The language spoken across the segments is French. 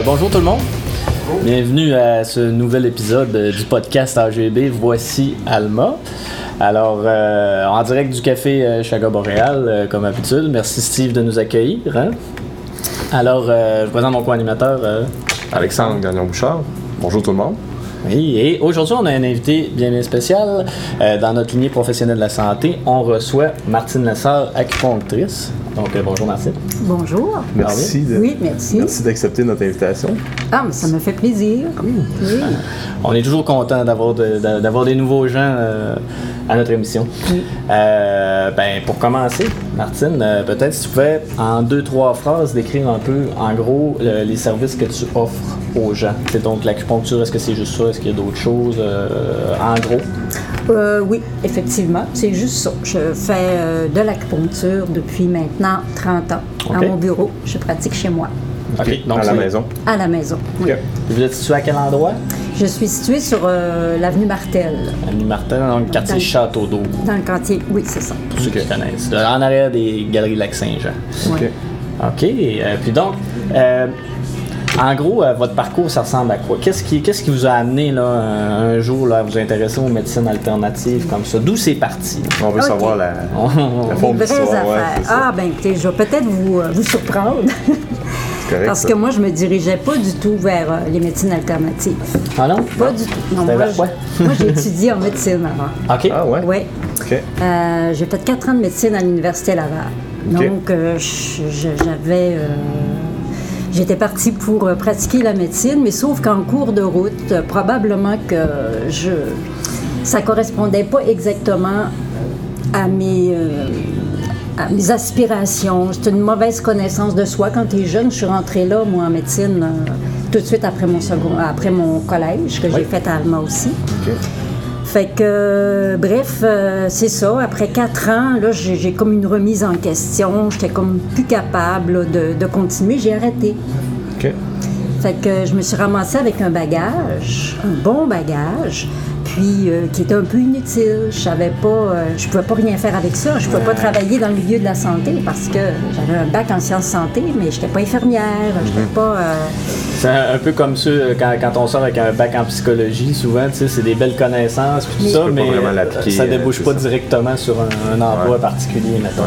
Euh, bonjour tout le monde. Bienvenue à ce nouvel épisode euh, du podcast AGB. Voici Alma. Alors, euh, en direct du café Chaga Boréal, comme habitude. Merci Steve de nous accueillir. hein. Alors, euh, je présente mon co-animateur. Alexandre Gagnon-Bouchard. Bonjour tout le monde. Oui, et aujourd'hui, on a un invité bien, bien spécial. Euh, dans notre lignée professionnelle de la santé, on reçoit Martine Lessard, acupunctrice. Donc, euh, bonjour Martine. Bonjour. Merci de- Oui, merci. Merci d'accepter notre invitation. Ah, mais ça me fait plaisir. Oui. On est toujours content d'avoir de- de- d'avoir des nouveaux gens euh, à notre émission. Oui. Euh, ben, pour commencer, Martine, euh, peut-être si tu pouvais, en deux, trois phrases, décrire un peu, en gros, le- les services que tu offres aux gens. C'est donc l'acupuncture, est-ce que c'est juste ça? Est-ce qu'il y a d'autres choses? euh, en gros? Euh, oui, effectivement, c'est juste ça. Je fais euh, de l'acupuncture depuis maintenant 30 ans à mon bureau. Je pratique chez moi, OK. Donc, à la maison. à la maison. oui. Ok. Vous êtes situé à quel endroit? Je suis située sur euh, l'avenue Martel, À Martin, dans le quartier Dans- Château d'Eau, dans le quartier. Oui, c'est ça. pour ceux qui connaissent. En arrière des Galeries Lac-Saint-Jean. Oui. Ok. OK. euh, puis donc, euh, en gros, euh, votre parcours, ça ressemble à quoi? Qu'est-ce qui, qu'est-ce qui vous a amené là, un, un jour là, à vous intéresser aux médecines alternatives comme ça? D'où c'est parti? On veut savoir la, On- la forme. Ouais, ah, ben écoutez, je vais peut-être vous, euh, vous surprendre. Correct, Parce ça. que moi, je me dirigeais pas du tout vers euh, les médecines alternatives. Ah non? Pas du tout. Non, moi, vers quoi? je- moi, j'ai étudié en médecine avant. OK. Ah ouais? Oui. Euh, j'ai fait quatre ans de médecine à l'Université Laval. Ok. Donc, euh, j'avais. J'étais partie pour pratiquer la médecine, mais sauf qu'en cours de route, probablement que je, ça correspondait pas exactement à mes, euh, à mes aspirations. C'est une mauvaise connaissance de soi. Quand tu es jeune, je suis rentrée là, moi, en médecine, euh, tout de suite après mon, second, après mon collège, que Oui. j'ai fait à Alma aussi. Fait que, euh, bref, euh, c'est ça. Après quatre ans, là, j'ai j'ai comme une remise en question. J'étais comme plus capable là, de, de continuer. J'ai arrêté. Ok. Fait que je me suis ramassée avec un bagage, un bon bagage, puis euh, qui était un peu inutile. Je savais pas, euh, je pouvais pas rien faire avec ça. Je pouvais pas travailler dans le milieu de la santé parce que j'avais un bac en sciences santé, mais j'étais pas infirmière, j'étais pas. euh, C'est un, un peu comme ça, euh, quand, quand on sort avec un bac en psychologie, souvent, tu sais, c'est des belles connaissances, puis tout Mais- ça, mais ça débouche pas ça. directement sur un, un emploi Ouais. particulier, mettons.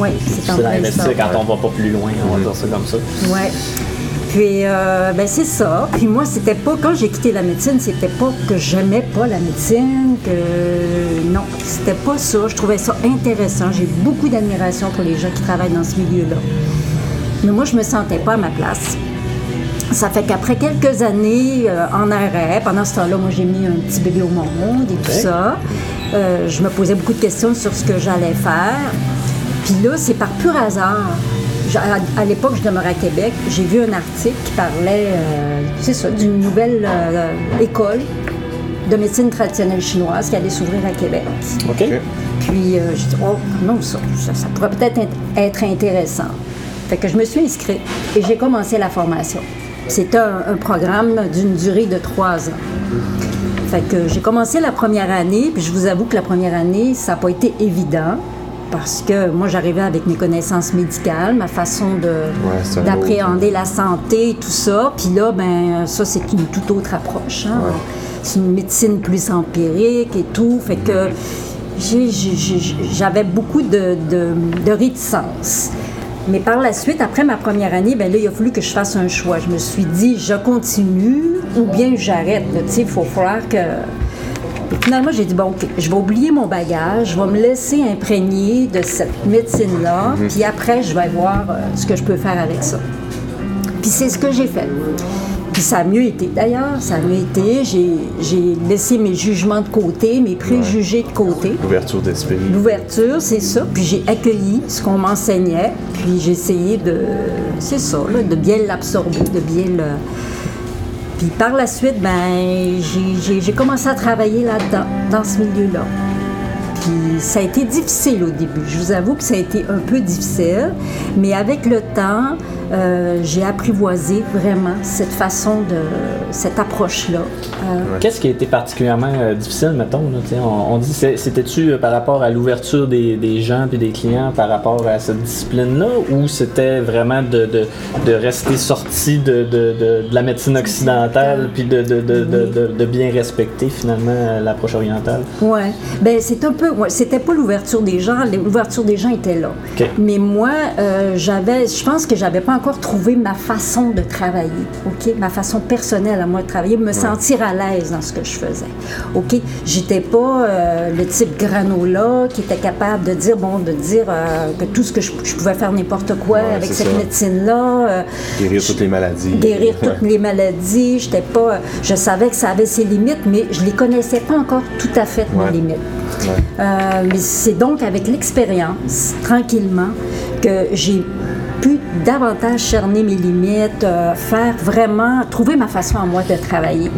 Ouais. C'est- c'est quand on va pas plus loin, on va dire ça comme ça. Ouais. Puis, euh, ben c'est ça. Puis moi, c'était pas, quand j'ai quitté la médecine, c'était pas que j'aimais pas la médecine, que non, c'était pas ça. Je trouvais ça intéressant. J'ai beaucoup d'admiration pour les gens qui travaillent dans ce milieu-là. Mais moi, je me sentais pas à ma place. Ça fait qu'après quelques années euh, en arrêt, pendant ce temps-là, moi j'ai mis un petit bébé au monde et tout ça. Euh, je me posais beaucoup de questions sur ce que j'allais faire. Puis là, c'est par pur hasard. À, à l'époque, je demeurais à Québec. J'ai vu un article qui parlait, euh, c'est ça, d'une nouvelle euh, école de médecine traditionnelle chinoise qui allait s'ouvrir à Québec. OK? Puis euh, j'ai dit, oh non, ça, ça, ça pourrait peut-être être intéressant. Fait que je me suis inscrite et j'ai commencé la formation. C'était un, un programme d'une durée de trois ans. Fait que j'ai commencé la première année, puis je vous avoue que la première année, ça n'a pas été évident. Parce que moi, j'arrivais avec mes connaissances médicales, ma façon de, d'appréhender la santé et tout ça. Puis là, ben, ça, c'est une toute autre approche. hein. C'est une médecine plus empirique et tout. Fait que j'ai- j'avais beaucoup de, de, de réticence. Mais par la suite, après ma première année, ben là, il a fallu que je fasse un choix. Je me suis dit, je continue ou bien j'arrête. Tu sais, il faut falloir que... Finalement, j'ai dit, bon, OK, je vais oublier mon bagage, je vais me laisser imprégner de cette médecine-là, puis après, je vais voir euh, ce que je peux faire avec ça. Puis c'est ce que j'ai fait. Puis ça a mieux été d'ailleurs, ça a mieux été. J'ai, j'ai laissé mes jugements de côté, mes préjugés de côté. L'ouverture d'esprit. L'ouverture, c'est ça. Puis j'ai accueilli ce qu'on m'enseignait. Puis j'ai essayé de, c'est ça, là, de bien l'absorber, de bien le. Puis par la suite, ben, j'ai- commencé à travailler là-dedans, dans ce milieu-là. Puis ça a été difficile au début. Je vous avoue que ça a été un peu difficile, mais avec le temps, euh, j'ai apprivoisé vraiment cette façon de, cette approche-là. Euh, Qu'est-ce qui a été particulièrement euh, difficile, mettons? là, on, on dit, c'était-tu euh, par rapport à l'ouverture des, des gens puis des clients par rapport à cette discipline-là ou c'était vraiment de, de, de rester sorti de, de, de, de la médecine occidentale puis de, de, de, de, de- de bien respecter finalement l'approche orientale? Ouais, ben c'est un peu, ouais, c'était pas l'ouverture des gens, l'ouverture des gens était là. Mais moi, euh, j'avais, je pense que j'avais pas encore trouvé ma façon de travailler, ok, ma façon personnelle à moi de travailler, me sentir à l'aise dans ce que je faisais, ok? J'étais pas euh, le type granola qui était capable de dire bon, de dire euh, que tout ce que je, je pouvais faire n'importe quoi Ouais, avec cette médecine-là. euh, Guérir toutes les maladies. guérir toutes les maladies. J'étais pas, je savais que ça avait ses limites, mais je les connaissais pas encore tout à fait mes limites. Mais c'est donc avec l'expérience, tranquillement, que j'ai pu davantage cerner mes limites, euh, faire vraiment, trouver ma façon à moi de travailler.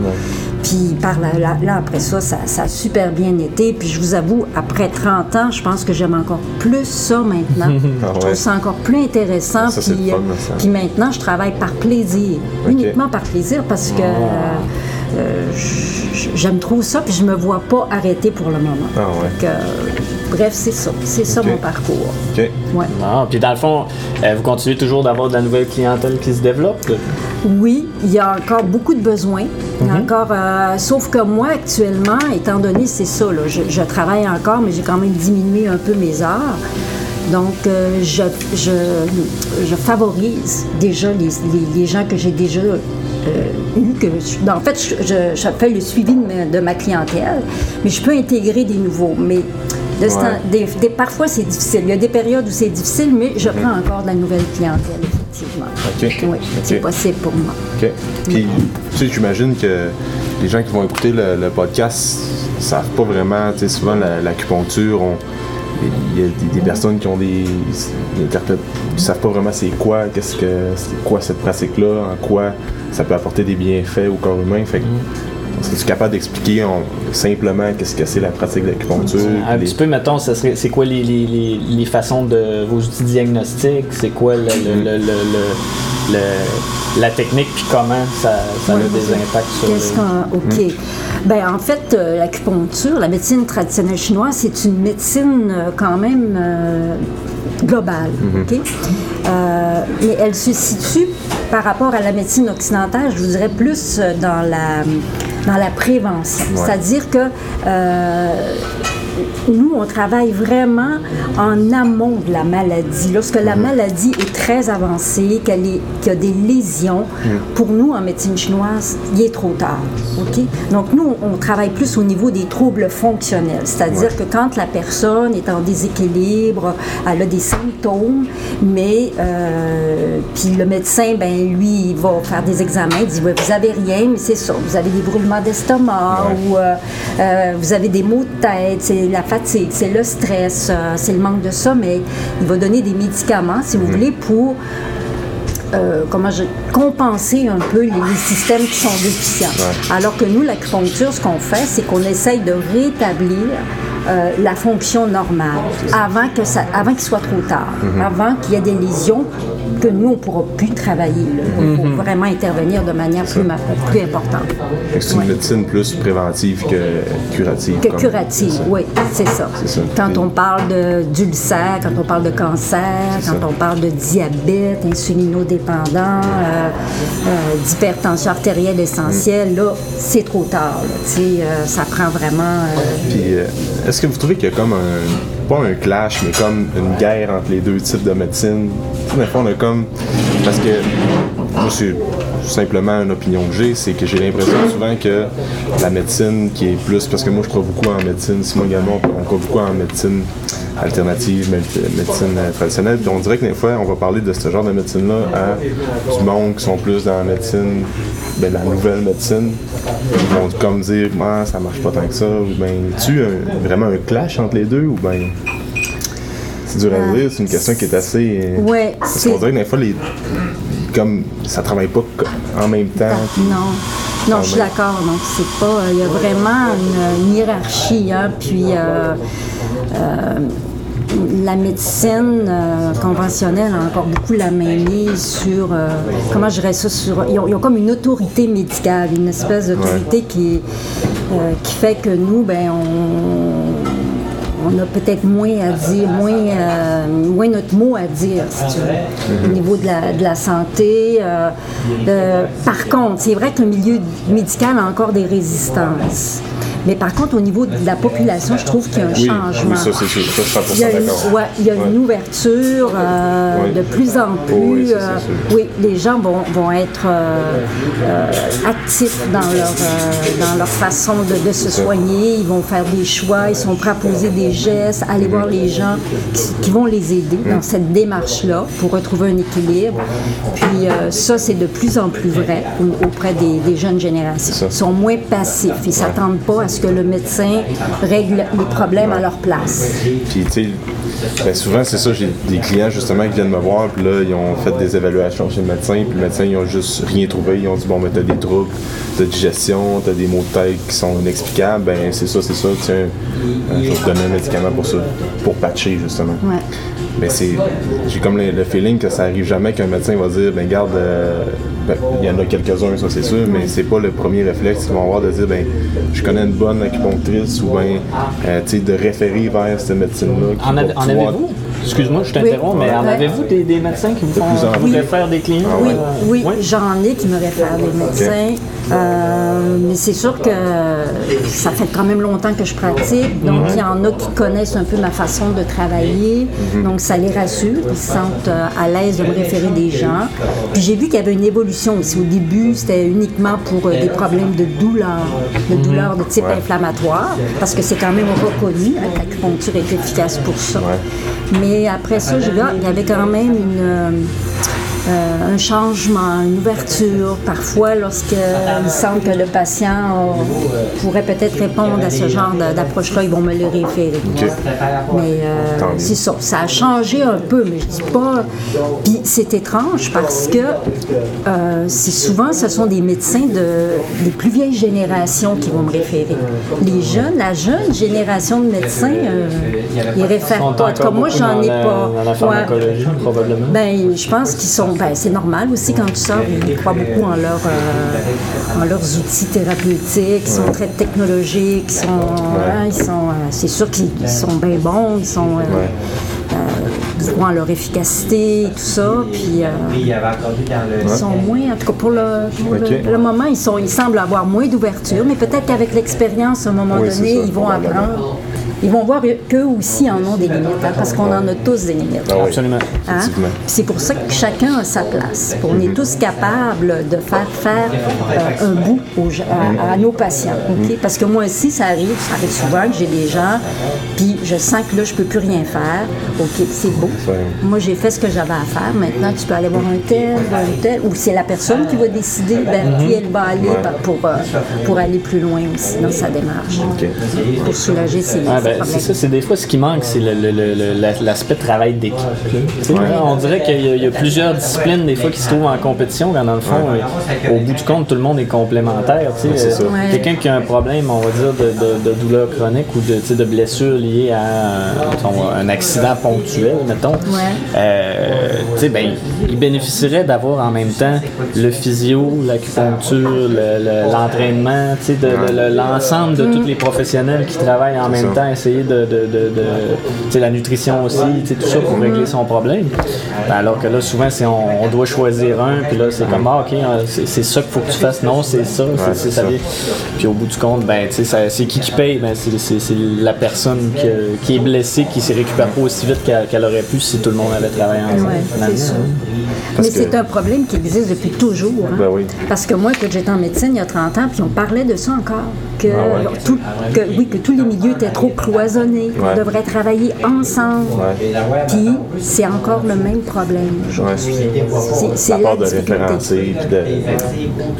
Puis par là, là- là, après ça, ça, ça a super bien été. Puis je vous avoue, après 30 ans, je pense que j'aime encore plus ça maintenant. Ah Je trouve ça encore plus intéressant. Ça, c'est puis, le fun, euh, ça. puis maintenant, je travaille par plaisir, uniquement par plaisir, parce que euh, euh, j'aime trop ça, puis je me vois pas arrêter pour le moment. Ah ouais. Euh, bref, c'est ça. C'est ça mon parcours. OK. Ouais. Ah, puis dans le fond, euh, vous continuez toujours d'avoir de la nouvelle clientèle qui se développe? Oui, il y a encore beaucoup de besoins. Mhm. encore, euh, sauf que moi, actuellement, étant donné, c'est ça, là, je, je travaille encore, mais j'ai quand même diminué un peu mes heures. Donc, euh, je, je, je favorise déjà les, les- les gens que j'ai déjà euh, eus. Que je- en fait, je, je- je fais le suivi de ma, de ma clientèle, mais je peux intégrer des nouveaux. Mais de ce Ouais. temps- des- des- parfois, c'est difficile. Il y a des périodes où c'est difficile, mais je prends encore de la nouvelle clientèle, effectivement. OK. Oui, c'est possible pour moi. OK. Puis, tu sais, j'imagine que les gens qui vont écouter le, le podcast savent pas vraiment, tu sais, souvent la- l'acupuncture, on- il y a des, des personnes qui ont des. Ils savent pas vraiment c'est quoi, qu'est-ce que. C'est quoi cette pratique-là, en quoi ça peut apporter des bienfaits au corps humain. Fait que, Serais-tu capable d'expliquer simplement qu'est-ce que c'est la pratique d'acupuncture? Un les- petit peu, mettons, ça serait, c'est quoi les, les, les, les façons de vos outils diagnostiques? C'est quoi le, le- le- le- le- le- la technique, puis comment ça, ça a des impacts sur Qu'est-ce. OK. Ben, en fait, euh, l'acupuncture, la médecine traditionnelle chinoise, c'est une médecine euh, quand même euh, globale. OK? Euh, mais elle se situe par rapport à la médecine occidentale, je vous dirais plus euh, dans la, dans la prévention. Ouais. C'est-à-dire que. Nous, on travaille vraiment en amont de la maladie. Lorsque la maladie est très avancée, qu'elle y a des lésions, pour nous, en médecine chinoise, il est trop tard. OK? Donc, nous, on travaille plus au niveau des troubles fonctionnels. C'est-à-dire que quand la personne est en déséquilibre, elle a des symptômes, mais euh, puis le médecin, ben lui, il va faire des examens, il dit, Ouais, vous avez rien, mais c'est ça, vous avez des brûlements d'estomac Ouais. ou euh, euh, vous avez des maux de tête, c'est la fatigue, c'est le stress, euh, c'est le manque de sommeil. Il va donner des médicaments, si vous voulez, pour euh, comment je, compenser un peu les, les systèmes qui sont déficients. Ouais. Alors que nous, l'acupuncture, ce qu'on fait, c'est qu'on essaye de rétablir euh, la fonction normale avant que ça, avant qu'il soit trop tard, avant qu'il y ait des lésions que nous, on ne pourra plus travailler. Il faut vraiment intervenir de manière plus, plus importante. C'est une Ouais. médecine plus préventive que curative. Que curative, ça. oui, c'est ça. Quand on parle de- d'ulcère, quand on parle de cancer, quand ça. on parle de diabète, insulinodépendant, euh, euh, d'hypertension artérielle essentielle, là, c'est trop tard. là. Euh, ça prend vraiment... euh, Puis, euh, est-ce que vous trouvez qu'il y a comme un, pas un clash, mais comme une guerre entre les deux types de médecine? Tu sais, on a comme. Parce que, moi, c'est simplement une opinion que j'ai, c'est que j'ai l'impression souvent que la médecine qui est plus. Parce que moi, je crois beaucoup en médecine, Simon également, on croit beaucoup en médecine alternative, méde- médecine traditionnelle. On dirait que des fois, on va parler de ce genre de médecine-là à du monde qui sont plus dans la médecine, ben, la nouvelle médecine. Ils vont comme dire, ah, ça marche pas tant que ça. Ou ben, tu un- vraiment un clash entre les deux ou ben. C'est dur à dire, c'est une question qui est assez. euh, Ouais, Parce qu'on dirait que des fois, les, comme ça travaille pas en même temps. puis- Non, non, je suis mais- d'accord. Donc, c'est pas. Il y a vraiment une, une hiérarchie. Hein, puis, euh, euh, la médecine euh, conventionnelle a encore beaucoup la main mise sur, euh, comment je dirais ça, sur, ils ont, ils ont comme une autorité médicale, une espèce d'autorité qui, euh, qui fait que nous, ben, on, on a peut-être moins à dire, moins, moins notre mot à dire, si tu veux, au niveau de la, de la santé. par contre, c'est vrai que le milieu médical a encore des résistances. Mais par contre, au niveau de la population, je trouve qu'il y a un Oui, changement. oui, ça, c'est sûr. Ça, je suis 100% Il y a une, ouais, il y a une Ouais. ouverture euh, de plus en plus. Oh oui, c'est euh, oui, les gens vont, vont être euh, actifs dans leur, dans leur façon de, de se soigner. Ils vont faire des choix, ils sont prêts à poser des gestes, aller voir les gens qui, qui vont les aider Mm. dans cette démarche-là pour retrouver un équilibre. Puis ça, c'est de plus en plus vrai au- auprès des, des jeunes générations. Ils sont moins passifs. Ils ne s'attendent pas à ce que le médecin règle les problèmes à leur place. Puis, tu sais, ben, souvent, c'est ça, j'ai des clients justement qui viennent me voir, puis là, ils ont fait des évaluations chez le médecin, puis le médecin, ils ont juste rien trouvé. Ils ont dit, bon, ben, t'as des troubles de digestion, t'as des maux de tête qui sont inexplicables, ben, c'est ça, c'est ça, tiens, je te donner un médicament pour ça, pour patcher, justement. Ouais. Mais c'est, j'ai comme le, le feeling que ça arrive jamais qu'un médecin va dire, ben garde, euh, ben, il y en a quelques-uns, ça c'est sûr, mais c'est pas le premier réflexe qu'ils vont avoir de dire, ben je connais une bonne acupunctrice ou ben, euh, tu sais, de référer vers cette médecine-là. En, en avez-vous? Excuse-moi, je t'interromps, Oui. mais en Ouais. avez-vous des, des médecins qui vous font qui vous réfèrent des clients Ah Oui, euh, oui, j'en ai qui me réfèrent des médecins. Euh, mais c'est sûr que ça fait quand même longtemps que je pratique. Donc, il y en a qui connaissent un peu ma façon de travailler. Donc, ça les rassure. Ils se sentent euh, à l'aise de me référer des gens. Puis, j'ai vu qu'il y avait une évolution aussi. Au début, c'était uniquement pour euh, des problèmes de douleur, de douleur de type inflammatoire, parce que c'est quand même reconnu. hein, que L'acupuncture est efficace pour ça. Mais après ça, ah, il y avait quand même une. Euh, un changement, une ouverture. Parfois, lorsqu'il semble que le patient euh, pourrait peut-être répondre à ce genre d'approche-là, ils vont me le référer. Mais euh, c'est ça, ça a changé un peu, mais je dis pas. Puis c'est étrange parce que euh, c'est souvent, ce sont des médecins de, des plus vieilles générations qui vont me référer. Les jeunes, la jeune génération de médecins, euh, ils réfèrent pas. En tout cas, encore moi, j'en ai pas. Dans la Ouais. pharmacologie, probablement. Ben, je pense qu'ils sont. Ben, c'est normal aussi quand tu sors, ils croient beaucoup en, leur, euh, en leurs outils thérapeutiques, ils sont très technologiques, ils sont. hein, ils sont euh, c'est sûr qu'ils ils sont bien bons, ils sont. euh, ils croient en leur efficacité, tout ça, puis. euh, ils sont moins, en tout cas pour le, pour le- le moment, ils, sont, ils semblent avoir moins d'ouverture, mais peut-être qu'avec l'expérience, à un moment Oui, donné, ça, ils vont apprendre. Ils vont voir qu'eux aussi en ont des limites, hein, parce qu'on en a tous des limites. Ah Absolument. Hein? C'est pour ça que chacun a sa place. On est tous capables de faire faire euh, un bout aux à, à nos patients. ok? Parce que moi aussi, ça arrive, ça arrive souvent que j'ai des gens, puis je sens que là, je peux plus rien faire. OK, c'est beau. Moi, j'ai fait ce que j'avais à faire. Maintenant, tu peux aller voir un tel, un tel, ou c'est la personne qui va décider vers qui elle va aller pour, euh, pour aller plus loin aussi dans sa démarche. Pour soulager ses, Ah, ses ben, c'est ça, c'est des fois ce qui manque, c'est l'aspect de travail d'équipe. On dirait qu'il y, a- il y a plusieurs disciplines des fois qui se trouvent en compétition, quand dans le fond, euh, au bout du compte, tout le monde est complémentaire. Euh, Ouais. Quelqu'un qui a un problème, on va dire, de, de- de douleur chronique ou de, de blessure liée à un, accident ponctuel, mettons, euh, ben, il bénéficierait d'avoir en même temps le physio, l'acupuncture, le- le- l'entraînement, le- l'ensemble de tous les professionnels qui travaillent en même ça. temps, essayer de, de, de, de- tu sais, la nutrition aussi, tu sais, tout ça pour régler son problème. Ben, alors que là, souvent, c'est on, on doit choisir un, puis là, c'est comme, ah, ok, euh, c'est c'est ça qu'il faut que tu fasses. Non, c'est ça, c'est-. Puis au bout du compte, ben, tu sais, ça- c'est qui qui paye? Ben, c'est- la personne qui, qui est blessée, qui se récupère pas aussi vite qu'elle qu'elle aurait pu si tout le monde avait travaillé ensemble. Ouais. Parce Mais que- c'est un problème qui existe depuis toujours. hein. Ben oui. Parce que moi, quand j'étais en médecine il y a 30 ans, puis on parlait de ça encore. Que, Ah ouais. tout- que, oui, que tous les milieux étaient trop cloisonnés, Ouais. qu'on devrait travailler ensemble. Ouais. Puis c'est encore le même problème aujourd'hui. C'est- la part de référencer, de,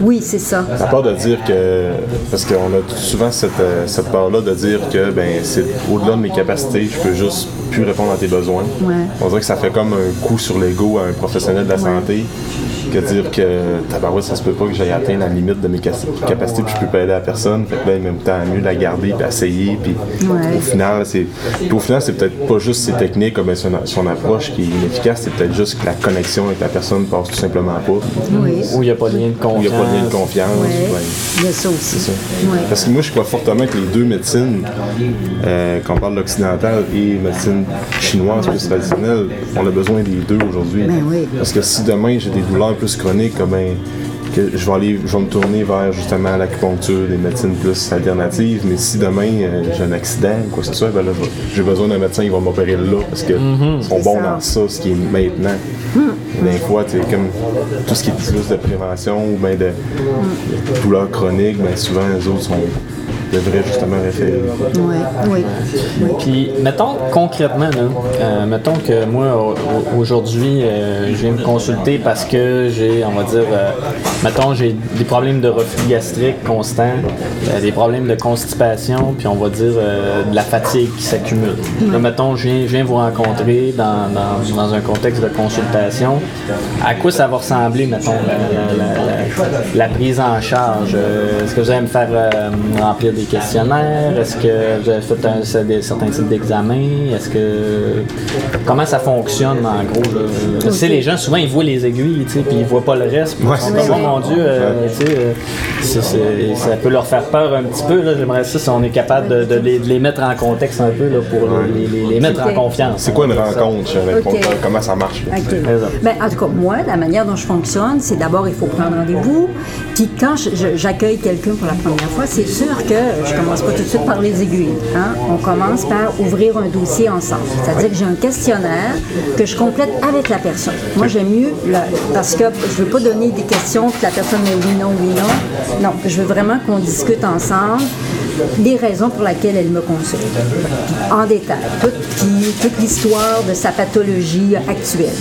Oui, c'est ça. À part de dire que, parce qu'on a souvent cette, euh, cette part-là de dire que ben c'est au-delà de mes capacités, je peux juste plus répondre à tes besoins. Ouais. On dirait que ça fait comme un coup sur l'ego à un professionnel de la santé que dire que tabarouette, ça se peut pas que j'aille atteindre la limite de mes capacités puis je peux pas aider à personne. Fait que là, en même temps, mieux la garder puis essayer. Puis Ouais. au final, c'est au final, c'est peut-être pas juste ses techniques comme son, son approche qui est inefficace, c'est peut-être juste que la connexion avec la personne passe tout simplement pas. Oui. Où il n'y a pas de lien de Où confiance. il n'y a pas de lien de confiance. Ouais. ouais. Il y a ça aussi. ça. Ouais. Parce que moi, je crois fortement que les deux médecines, euh, quand on parle d'occidental et médecine chinoise plus traditionnelle, on a besoin des deux aujourd'hui. Ben oui. Parce que si demain j'ai des douleurs plus chroniques, ben, que je vais aller, je vais me tourner vers justement l'acupuncture, des médecines plus alternatives. Mais si demain euh, j'ai un accident ou quoi que ce soit, ben là, j'ai besoin d'un médecin qui va m'opérer là parce qu'ils sont C'est bons ça. dans ça, ce qui est maintenant. Des fois, tu sais, comme tout ce qui est plus de prévention ou bien de, de douleurs chroniques, ben souvent les autres sont devraient justement référer. Oui, oui. oui. Puis, mettons concrètement, là, euh, mettons que moi, au- au- aujourd'hui, euh, je viens me consulter parce que j'ai, on va dire, euh, mettons, j'ai des problèmes de reflux gastrique constant, euh, des problèmes de constipation, puis on va dire euh, de la fatigue qui s'accumule. Là, mettons, je viens, je viens vous rencontrer dans, dans- dans un contexte de consultation. À quoi ça va ressembler, mettons, la, la- la- la- la prise en charge? Euh, Est-ce que vous allez me faire euh, remplir des questionnaires? Est-ce que vous avez fait un- c'est des- certains types d'examens? Est-ce que. Comment ça fonctionne en gros? Là? Tu sais, les gens, souvent, ils voient les aiguilles, tu sais, puis ils voient pas le reste. Ouais, mon Dieu, euh, euh, ça peut leur faire peur un petit peu. là. J'aimerais ça si on est capable de, de les, de les mettre en contexte un peu là, pour les, les- les mettre en confiance. C'est quoi une rencontre Comment ça marche? Ben, en tout cas, moi, la manière dont je fonctionne, c'est d'abord, il faut prendre rendez-vous. Puis quand j'accueille quelqu'un pour la première fois, c'est sûr que je commence pas tout de suite par les aiguilles. hein. On commence par ouvrir un dossier ensemble. C'est-à-dire que j'ai un questionnaire que je complète avec la personne. Moi, j'aime mieux, le- parce que je veux pas donner des questions la personne met oui, non, oui, non. Non, je veux vraiment qu'on discute ensemble les raisons pour lesquelles elle me consulte. En détail, toute, toute l'histoire de sa pathologie actuelle.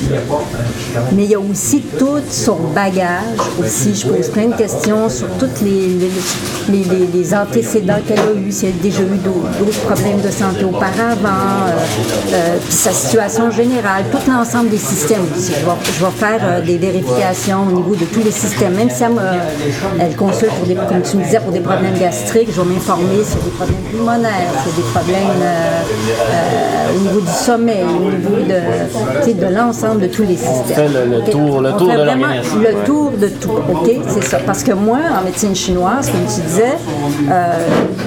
Mais il y a aussi tout son bagage aussi. Je pose plein de questions sur tous les, les, antécédents qu'elle a eus, si elle a déjà eu d'autres problèmes de santé auparavant, euh, euh, puis sa situation générale, tout l'ensemble des systèmes aussi. Je vais, je vais faire euh, des vérifications au niveau de tous les systèmes. Même si elle, elle consulte, pour des, comme tu me disais, pour des problèmes gastriques, je vais m'informer sur des problèmes pulmonaires, sur des problèmes euh, euh, au niveau du sommeil, au niveau de, de l'ensemble de tous les systèmes. fait le- tour- le On tour fait de l'organisme. Le tour de tout, OK? C'est ça. Parce que moi, en médecine chinoise, comme tu disais, euh,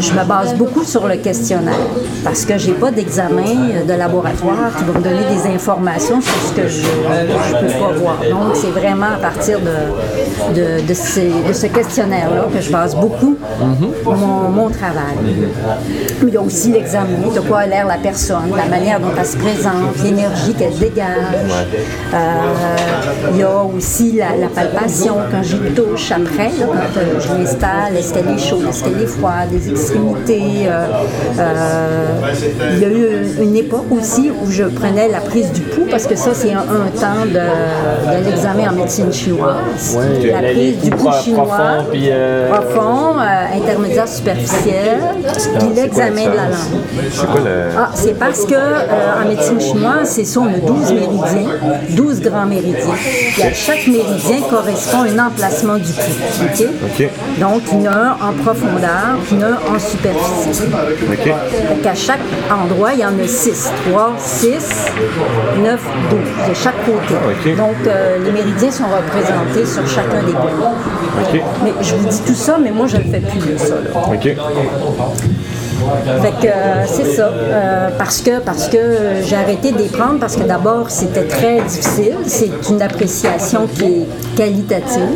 je me base beaucoup sur le questionnaire. Parce que j'ai pas d'examen de laboratoire qui va me donner des informations sur ce que je ne peux pas voir. Donc, c'est vraiment à partir de, de, de ces- de ce questionnaire-là que je base beaucoup mon, mon travail. Il y a aussi l'examen, de quoi a l'air la personne, la manière dont elle se présente, l'énergie qu'elle dégage. Euh, il y a aussi la, la palpation quand j'y touche après, là, quand euh, je l'installe, est-ce qu'elle est chaude, est-ce qu'elle est froide, les extrémités. euh, il y a eu une époque aussi où je prenais la prise du pouls parce que ça, c'est un, un temps de, de l'examen en médecine chinoise. Ouais, la prise du pouls chinois. puis, profond, intermédiaire superficiel, puis l'examen de la langue. C'est quoi le. Ah, c'est parce que euh, en médecine chinoise, c'est ça, on a 12 méridiens, 12 grands méridiens. Puis à chaque méridien correspond un emplacement du pouls. OK? OK. Donc, il y en a un en profondeur, puis il y en a un en superficie. OK. Donc, à chaque endroit, il y en a 6. 3, 6, 9, 12 de chaque côté. OK. Donc, euh, les méridiens sont représentés sur chacun des points. OK. Mais je vous dis tout ça, mais moi, je ne le fais plus, ça. là. 我的豆 Fait que euh, c'est ça. Euh, parce que parce que j'ai arrêté de les prendre parce que d'abord c'était très difficile. C'est une appréciation qui est qualitative.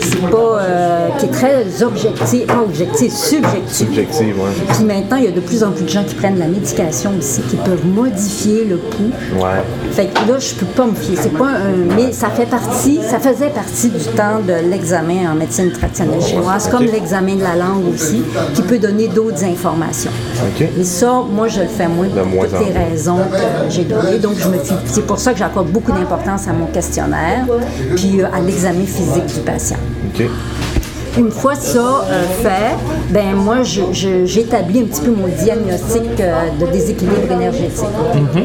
C'est pas euh, qui est très objective, pas objective, subjective. Subjective, ouais. Puis maintenant, il y a de plus en plus de gens qui prennent la médication aussi, qui peuvent modifier le pouls. Ouais. Fait que là, je peux pas me fier. C'est pas un. Mais ça fait partie, ça faisait partie du temps de l'examen en médecine traditionnelle chinoise, comme l'examen de la langue aussi, qui peut donner d'autres informations. Et ça, moi, je le fais moins pour moins toutes les raisons que j'ai données. Donc, je me fie. C'est pour ça que j'accorde beaucoup d'importance à mon questionnaire, puis euh, à l'examen physique du patient. Une fois ça euh, fait, ben moi j'établis un petit peu mon diagnostic euh, de déséquilibre énergétique. OK?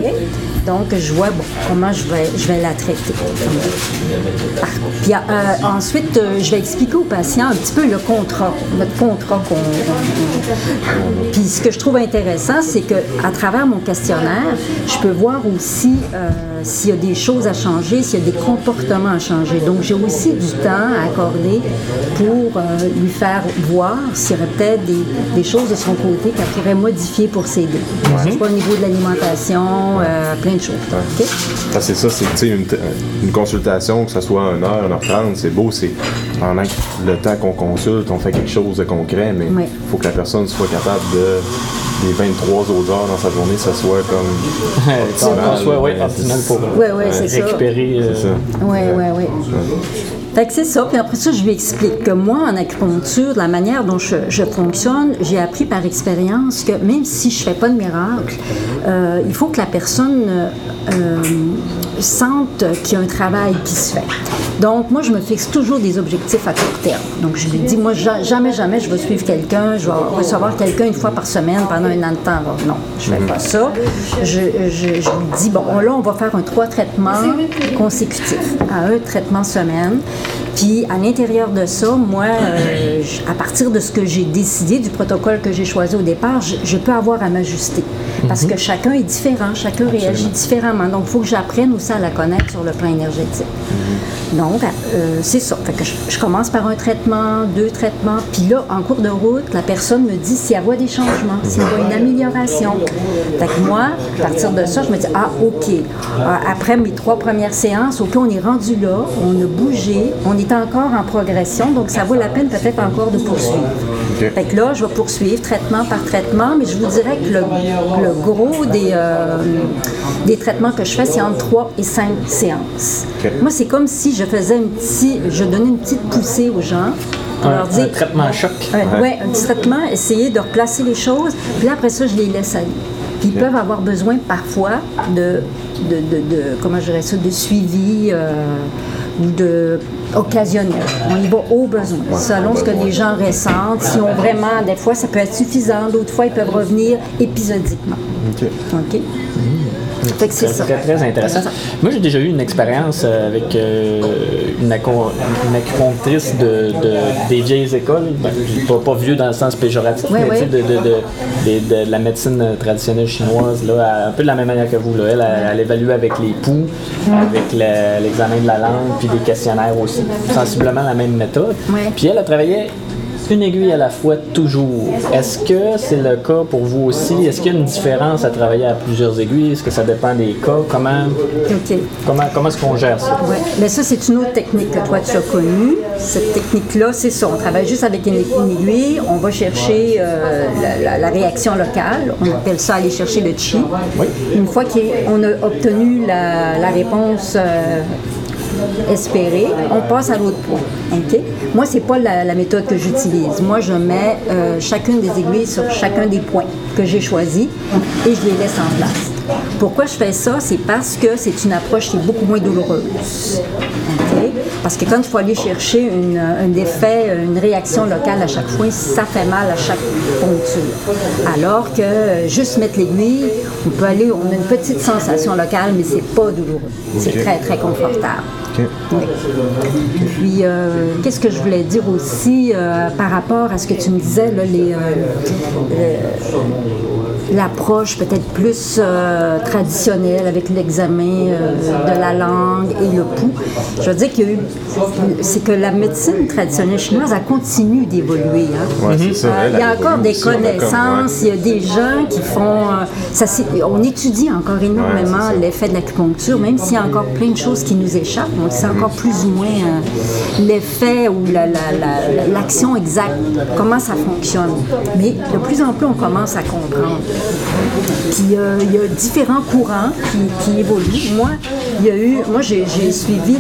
Donc, je vois comment je vais, je vais la traiter. Puis euh, ensuite, euh, je vais expliquer au patient un petit peu le contrat, notre contrat qu'on. Puis ce que je trouve intéressant, c'est que à travers mon questionnaire, je peux voir aussi euh, s'il y a des choses à changer, s'il y a des comportements à changer. Donc, j'ai aussi du temps à accorder pour lui faire voir s'il y aurait peut-être des, des, choses de son côté qu'elle pourrait modifier pour s'aider. Ouais. Soit au niveau de l'alimentation, plein de choses. Okay? c'est ça, c'est une, une consultation, que ce soit 1 heure, 1 heure 30, c'est beau, c'est pendant le temps qu'on consulte, on fait quelque chose de concret, mais il faut que la personne soit capable de les 23 autres heures dans sa journée, ça soit comme optimal, soit, ouais, optimal pour ouais, ouais, récupérer. Euh, ça. Oui, oui, oui. Fait que c'est ça. Puis après ça, je lui explique que moi, en acupuncture, la manière dont je, je fonctionne, j'ai appris par expérience que même si je fais pas de miracle, euh, il faut que la personne euh, sente qu'il y a un travail qui se fait. Donc, moi, je me fixe toujours des objectifs à court terme. Donc, je lui dis, moi, jamais, jamais, je vais suivre quelqu'un, je vais recevoir quelqu'un une fois par semaine pendant un an de temps. non, je ne fais pas ça. Je, je, lui dis, bon, là, on va faire un trois traitements consécutifs à un traitement semaine. Puis à l'intérieur de ça, moi, euh, à partir de ce que j'ai décidé, du protocole que j'ai choisi au départ, je, je peux avoir à m'ajuster. Parce que chacun est différent, chacun réagit différemment. Donc, il faut que j'apprenne aussi à la connaître sur le plan énergétique. Donc, euh, c'est ça. Fait que je, commence par un traitement, deux traitements, puis là, en cours de route, la personne me dit si elle voit des changements, s'il y a une amélioration. Fait que moi, à partir de ça, je me dis ah, OK. Après mes trois premières séances, OK, on est rendu là, on a bougé, on est encore en progression, donc ça vaut la peine peut-être encore de poursuivre. Fait que là, je vais poursuivre traitement par traitement, mais je vous dirais que le, le gros des, euh, des traitements que je fais, c'est entre 3 et 5 séances. Moi, c'est comme si je faisais une petite, je donnais une petite poussée aux gens. Pour leur dire, un traitement choc. Oui, ouais, un petit traitement, essayer de replacer les choses. Puis là, après ça, je les laisse aller. Puis ils peuvent avoir besoin parfois de, de, de, comment je dirais ça, de suivi euh, ou de occasionnel. On y va au besoin, selon ce que les gens ressentent. Si on vraiment, des fois, ça peut être suffisant, d'autres fois, ils peuvent revenir épisodiquement. OK. OK? C'est très, très intéressant. Moi, j'ai déjà eu une expérience euh, avec euh, une, acupunctrice de, des vieilles écoles, ben, pas, pas, vieux dans le sens péjoratif, mais De, de, la médecine traditionnelle chinoise, là, un peu de la même manière que vous. Là. Elle, elle, évalue avec les poux, avec l'examen de la langue, puis des questionnaires aussi. Sensiblement la même méthode. Puis elle a travaillé une aiguille à la fois toujours. Est-ce que c'est le cas pour vous aussi? Est-ce qu'il y a une différence à travailler à plusieurs aiguilles? Est-ce que ça dépend des cas? Comment, comment, comment est-ce qu'on gère ça? Oui, mais ça, c'est une autre technique que toi, tu as connue. Cette technique-là, c'est ça. On travaille juste avec une, aiguille. On va chercher euh, la, réaction locale. On appelle ça aller chercher le chi. Une fois qu'on a obtenu la, réponse euh, espérer, on passe à l'autre point. OK? Moi, c'est pas la, méthode que j'utilise. Moi, je mets euh, chacune des aiguilles sur chacun des points que j'ai choisis et je les laisse en place. Pourquoi je fais ça? C'est parce que c'est une approche qui est beaucoup moins douloureuse. Parce que quand il faut aller chercher une, un effet, une réaction locale à chaque fois, ça fait mal à chaque poncture. Alors que juste mettre l'aiguille, on peut aller, on a une petite sensation locale, mais c'est pas douloureux. C'est très, très confortable. Oui. Puis, euh, qu'est-ce que je voulais dire aussi euh, par rapport à ce que tu me disais, là, les, euh, l'approche peut-être plus traditionnelle avec l'examen de la langue et le pouls. Je veux dire qu'il y a eu, c'est que la médecine traditionnelle chinoise, a continue d'évoluer. Hein. il y a encore des connaissances, il y a des gens qui font, ça, on étudie encore énormément l'effet de l'acupuncture, même s'il y a encore plein de choses qui nous échappent c'est encore plus ou moins euh, l'effet ou l'action exacte, comment ça fonctionne. Mais de plus en plus, on commence à comprendre. Puis euh, il y a différents courants qui, évoluent. Moi, il y a eu, moi j'ai suivi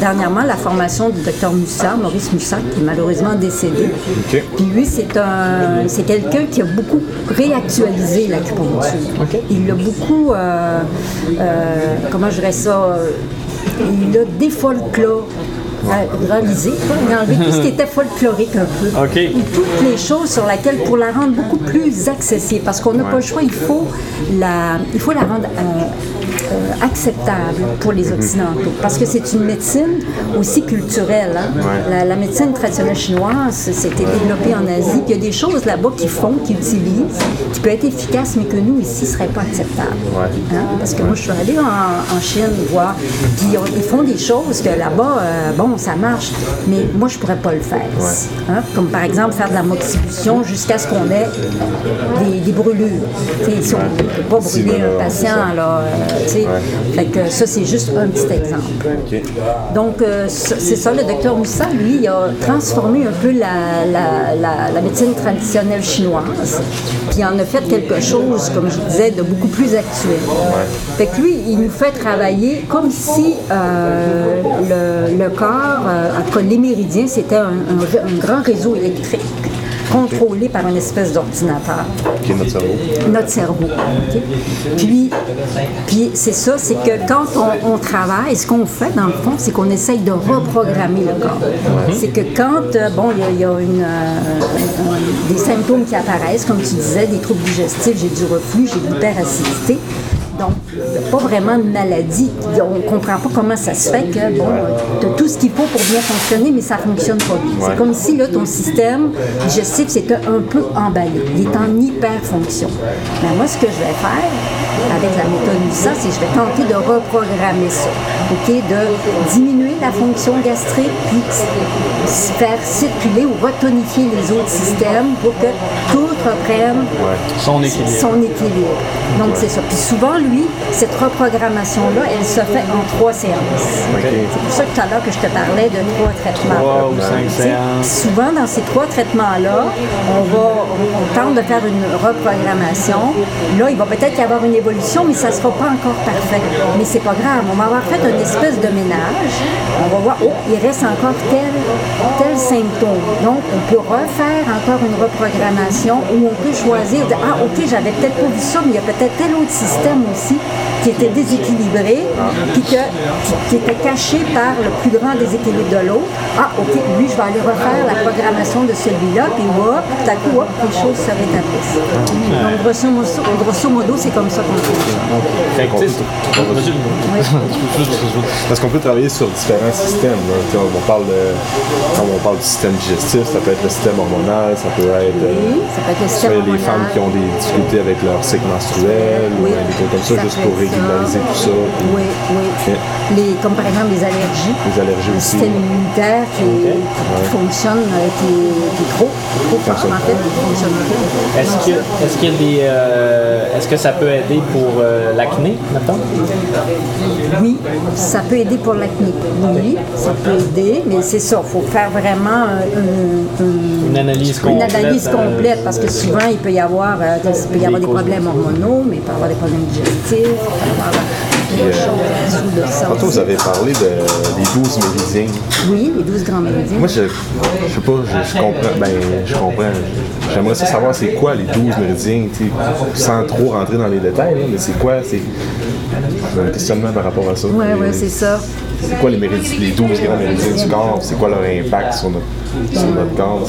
dernièrement la formation du docteur Mussa, Maurice Mussa, qui est malheureusement décédé. Puis lui, c'est un, c'est quelqu'un qui a beaucoup réactualisé l'acupuncture. Il a beaucoup, euh, comment je dirais ça, il a défolklore réaliser, enlever tout ce qui était folklorique un peu. Et toutes les choses sur lesquelles, pour la rendre beaucoup plus accessible, parce qu'on n'a pas le choix, il faut la, il faut la rendre euh, euh, acceptable pour les Occidentaux, parce que c'est une médecine aussi culturelle. hein. La, la médecine traditionnelle chinoise, c'était développé en Asie, puis il y a des choses là-bas qu'ils font, qu'ils utilisent, qui peuvent être efficaces, mais que nous, ici, ne seraient pas acceptables. Hein? Parce que moi, je suis allée en, en Chine voir, puis ils font des choses que là-bas, euh, bon, ça marche, mais moi, je pourrais pas le faire. hein? Comme par exemple faire de la moxibution jusqu'à ce qu'on ait des, des brûlures. Tu sais, si on ne peut pas brûler là, un patient, ça. là, euh. Fait que ça, c'est juste un petit exemple. Donc, euh, c'est ça, le docteur Moussa, lui, il a transformé un peu la, la- la- la médecine traditionnelle chinoise, puis il en a fait quelque chose, comme je disais, de beaucoup plus actuel. Fait que lui, il nous fait travailler comme si euh, le, le corps, euh, en tout cas, les méridiens, c'était un, un- un grand réseau électrique contrôlé par une espèce d'ordinateur OK, notre cerveau. notre cerveau. Puis, puis c'est ça, c'est que quand on, on travaille, ce qu'on fait dans le fond, c'est qu'on essaye de reprogrammer le corps. C'est que quand, euh, bon, il y a, il y a une, euh, un- des symptômes qui apparaissent, comme tu disais, des troubles digestifs, j'ai du reflux, j'ai de l'hyperacidité. Donc, il n'y a pas vraiment de maladie. On ne comprend pas comment ça se fait que, bon, tu as tout ce qu'il faut pour bien fonctionner, mais ça ne fonctionne pas bien. C'est comme si, là, ton système digestif, c'était un peu emballé. Il est en hyper-fonction. Mais moi, ce que je vais faire avec la méthode MISA, c'est que je vais tenter de reprogrammer ça. OK? De diminuer la fonction gastrique, puis faire circuler ou retonifier les autres systèmes pour que tout reprenne Son équilibre. son équilibre? Donc, c'est ça. Puis souvent, lui, cette reprogrammation-là, elle se fait en trois séances. C'est pour ça que tout à l'heure que je te parlais de trois traitements. Trois ou cinq séances. Souvent, dans ces trois traitements-là, on va, on tente de faire une reprogrammation. Là, il va peut-être y avoir une évolution, mais ça ne sera pas encore parfait. Mais c'est pas grave. On va avoir fait une espèce de ménage. On va voir, oh, il reste encore tel, tel symptôme. Donc, on peut refaire encore une reprogrammation où on peut choisir, de, ah, OK, j'avais peut-être pas vu ça, mais il y a peut-être tel autre système aussi qui était déséquilibré, puis que, qui, qui était caché par le plus grand déséquilibre de l'autre. Ah, OK, lui, je vais aller refaire la programmation de celui-là, puis hop, tout à coup, hop, les choses se rétablissent. Donc, grosso modo, grosso modo, c'est comme ça qu'on. Fait Parce qu'on peut travailler sur différents systèmes. là. On, parle de, quand on parle du système digestif, ça peut être le système hormonal, ça peut être euh, Oui, ça peut être le système soit les hormonal. femmes qui ont des difficultés avec leur cycle menstruel ou Oui, des trucs comme ça, ça juste pour être ça. régulariser tout ça. puis Oui, oui. Les, comme par exemple les allergies. Les allergies Le aussi. système immunitaire qui, qui fonctionne, euh, qui, est- qui est trop, trop fort, Fonctionne en fait, qui fonctionne trop. Est-ce que, est-ce qu'il y a des, euh, est-ce que ça peut aider pour euh, l'acné, mettons? Oui, ça peut aider pour l'acné. Oui, ça peut aider, mais c'est ça, il faut faire vraiment un- un- un- Une analyse une complète. analyse euh, complète, parce que souvent, il peut y avoir, euh, il peut y avoir des problèmes hormonaux, mais il peut y avoir des problèmes digestifs, Puis, euh. Tantôt, vous avez parlé de, des 12 méridiens. Oui, les 12 grands méridiens. Moi, je, je sais pas, je, je comprends. Ben, je comprends. J'aimerais ça savoir c'est quoi les 12 méridiens, tu sais, sans trop rentrer dans les détails, là, mais c'est quoi, c'est un questionnement par rapport à ça. Oui, oui, c'est ça. C'est quoi les, méridiens, les 12 grands méridiens du corps? C'est quoi leur impact sur notre, sur notre corps?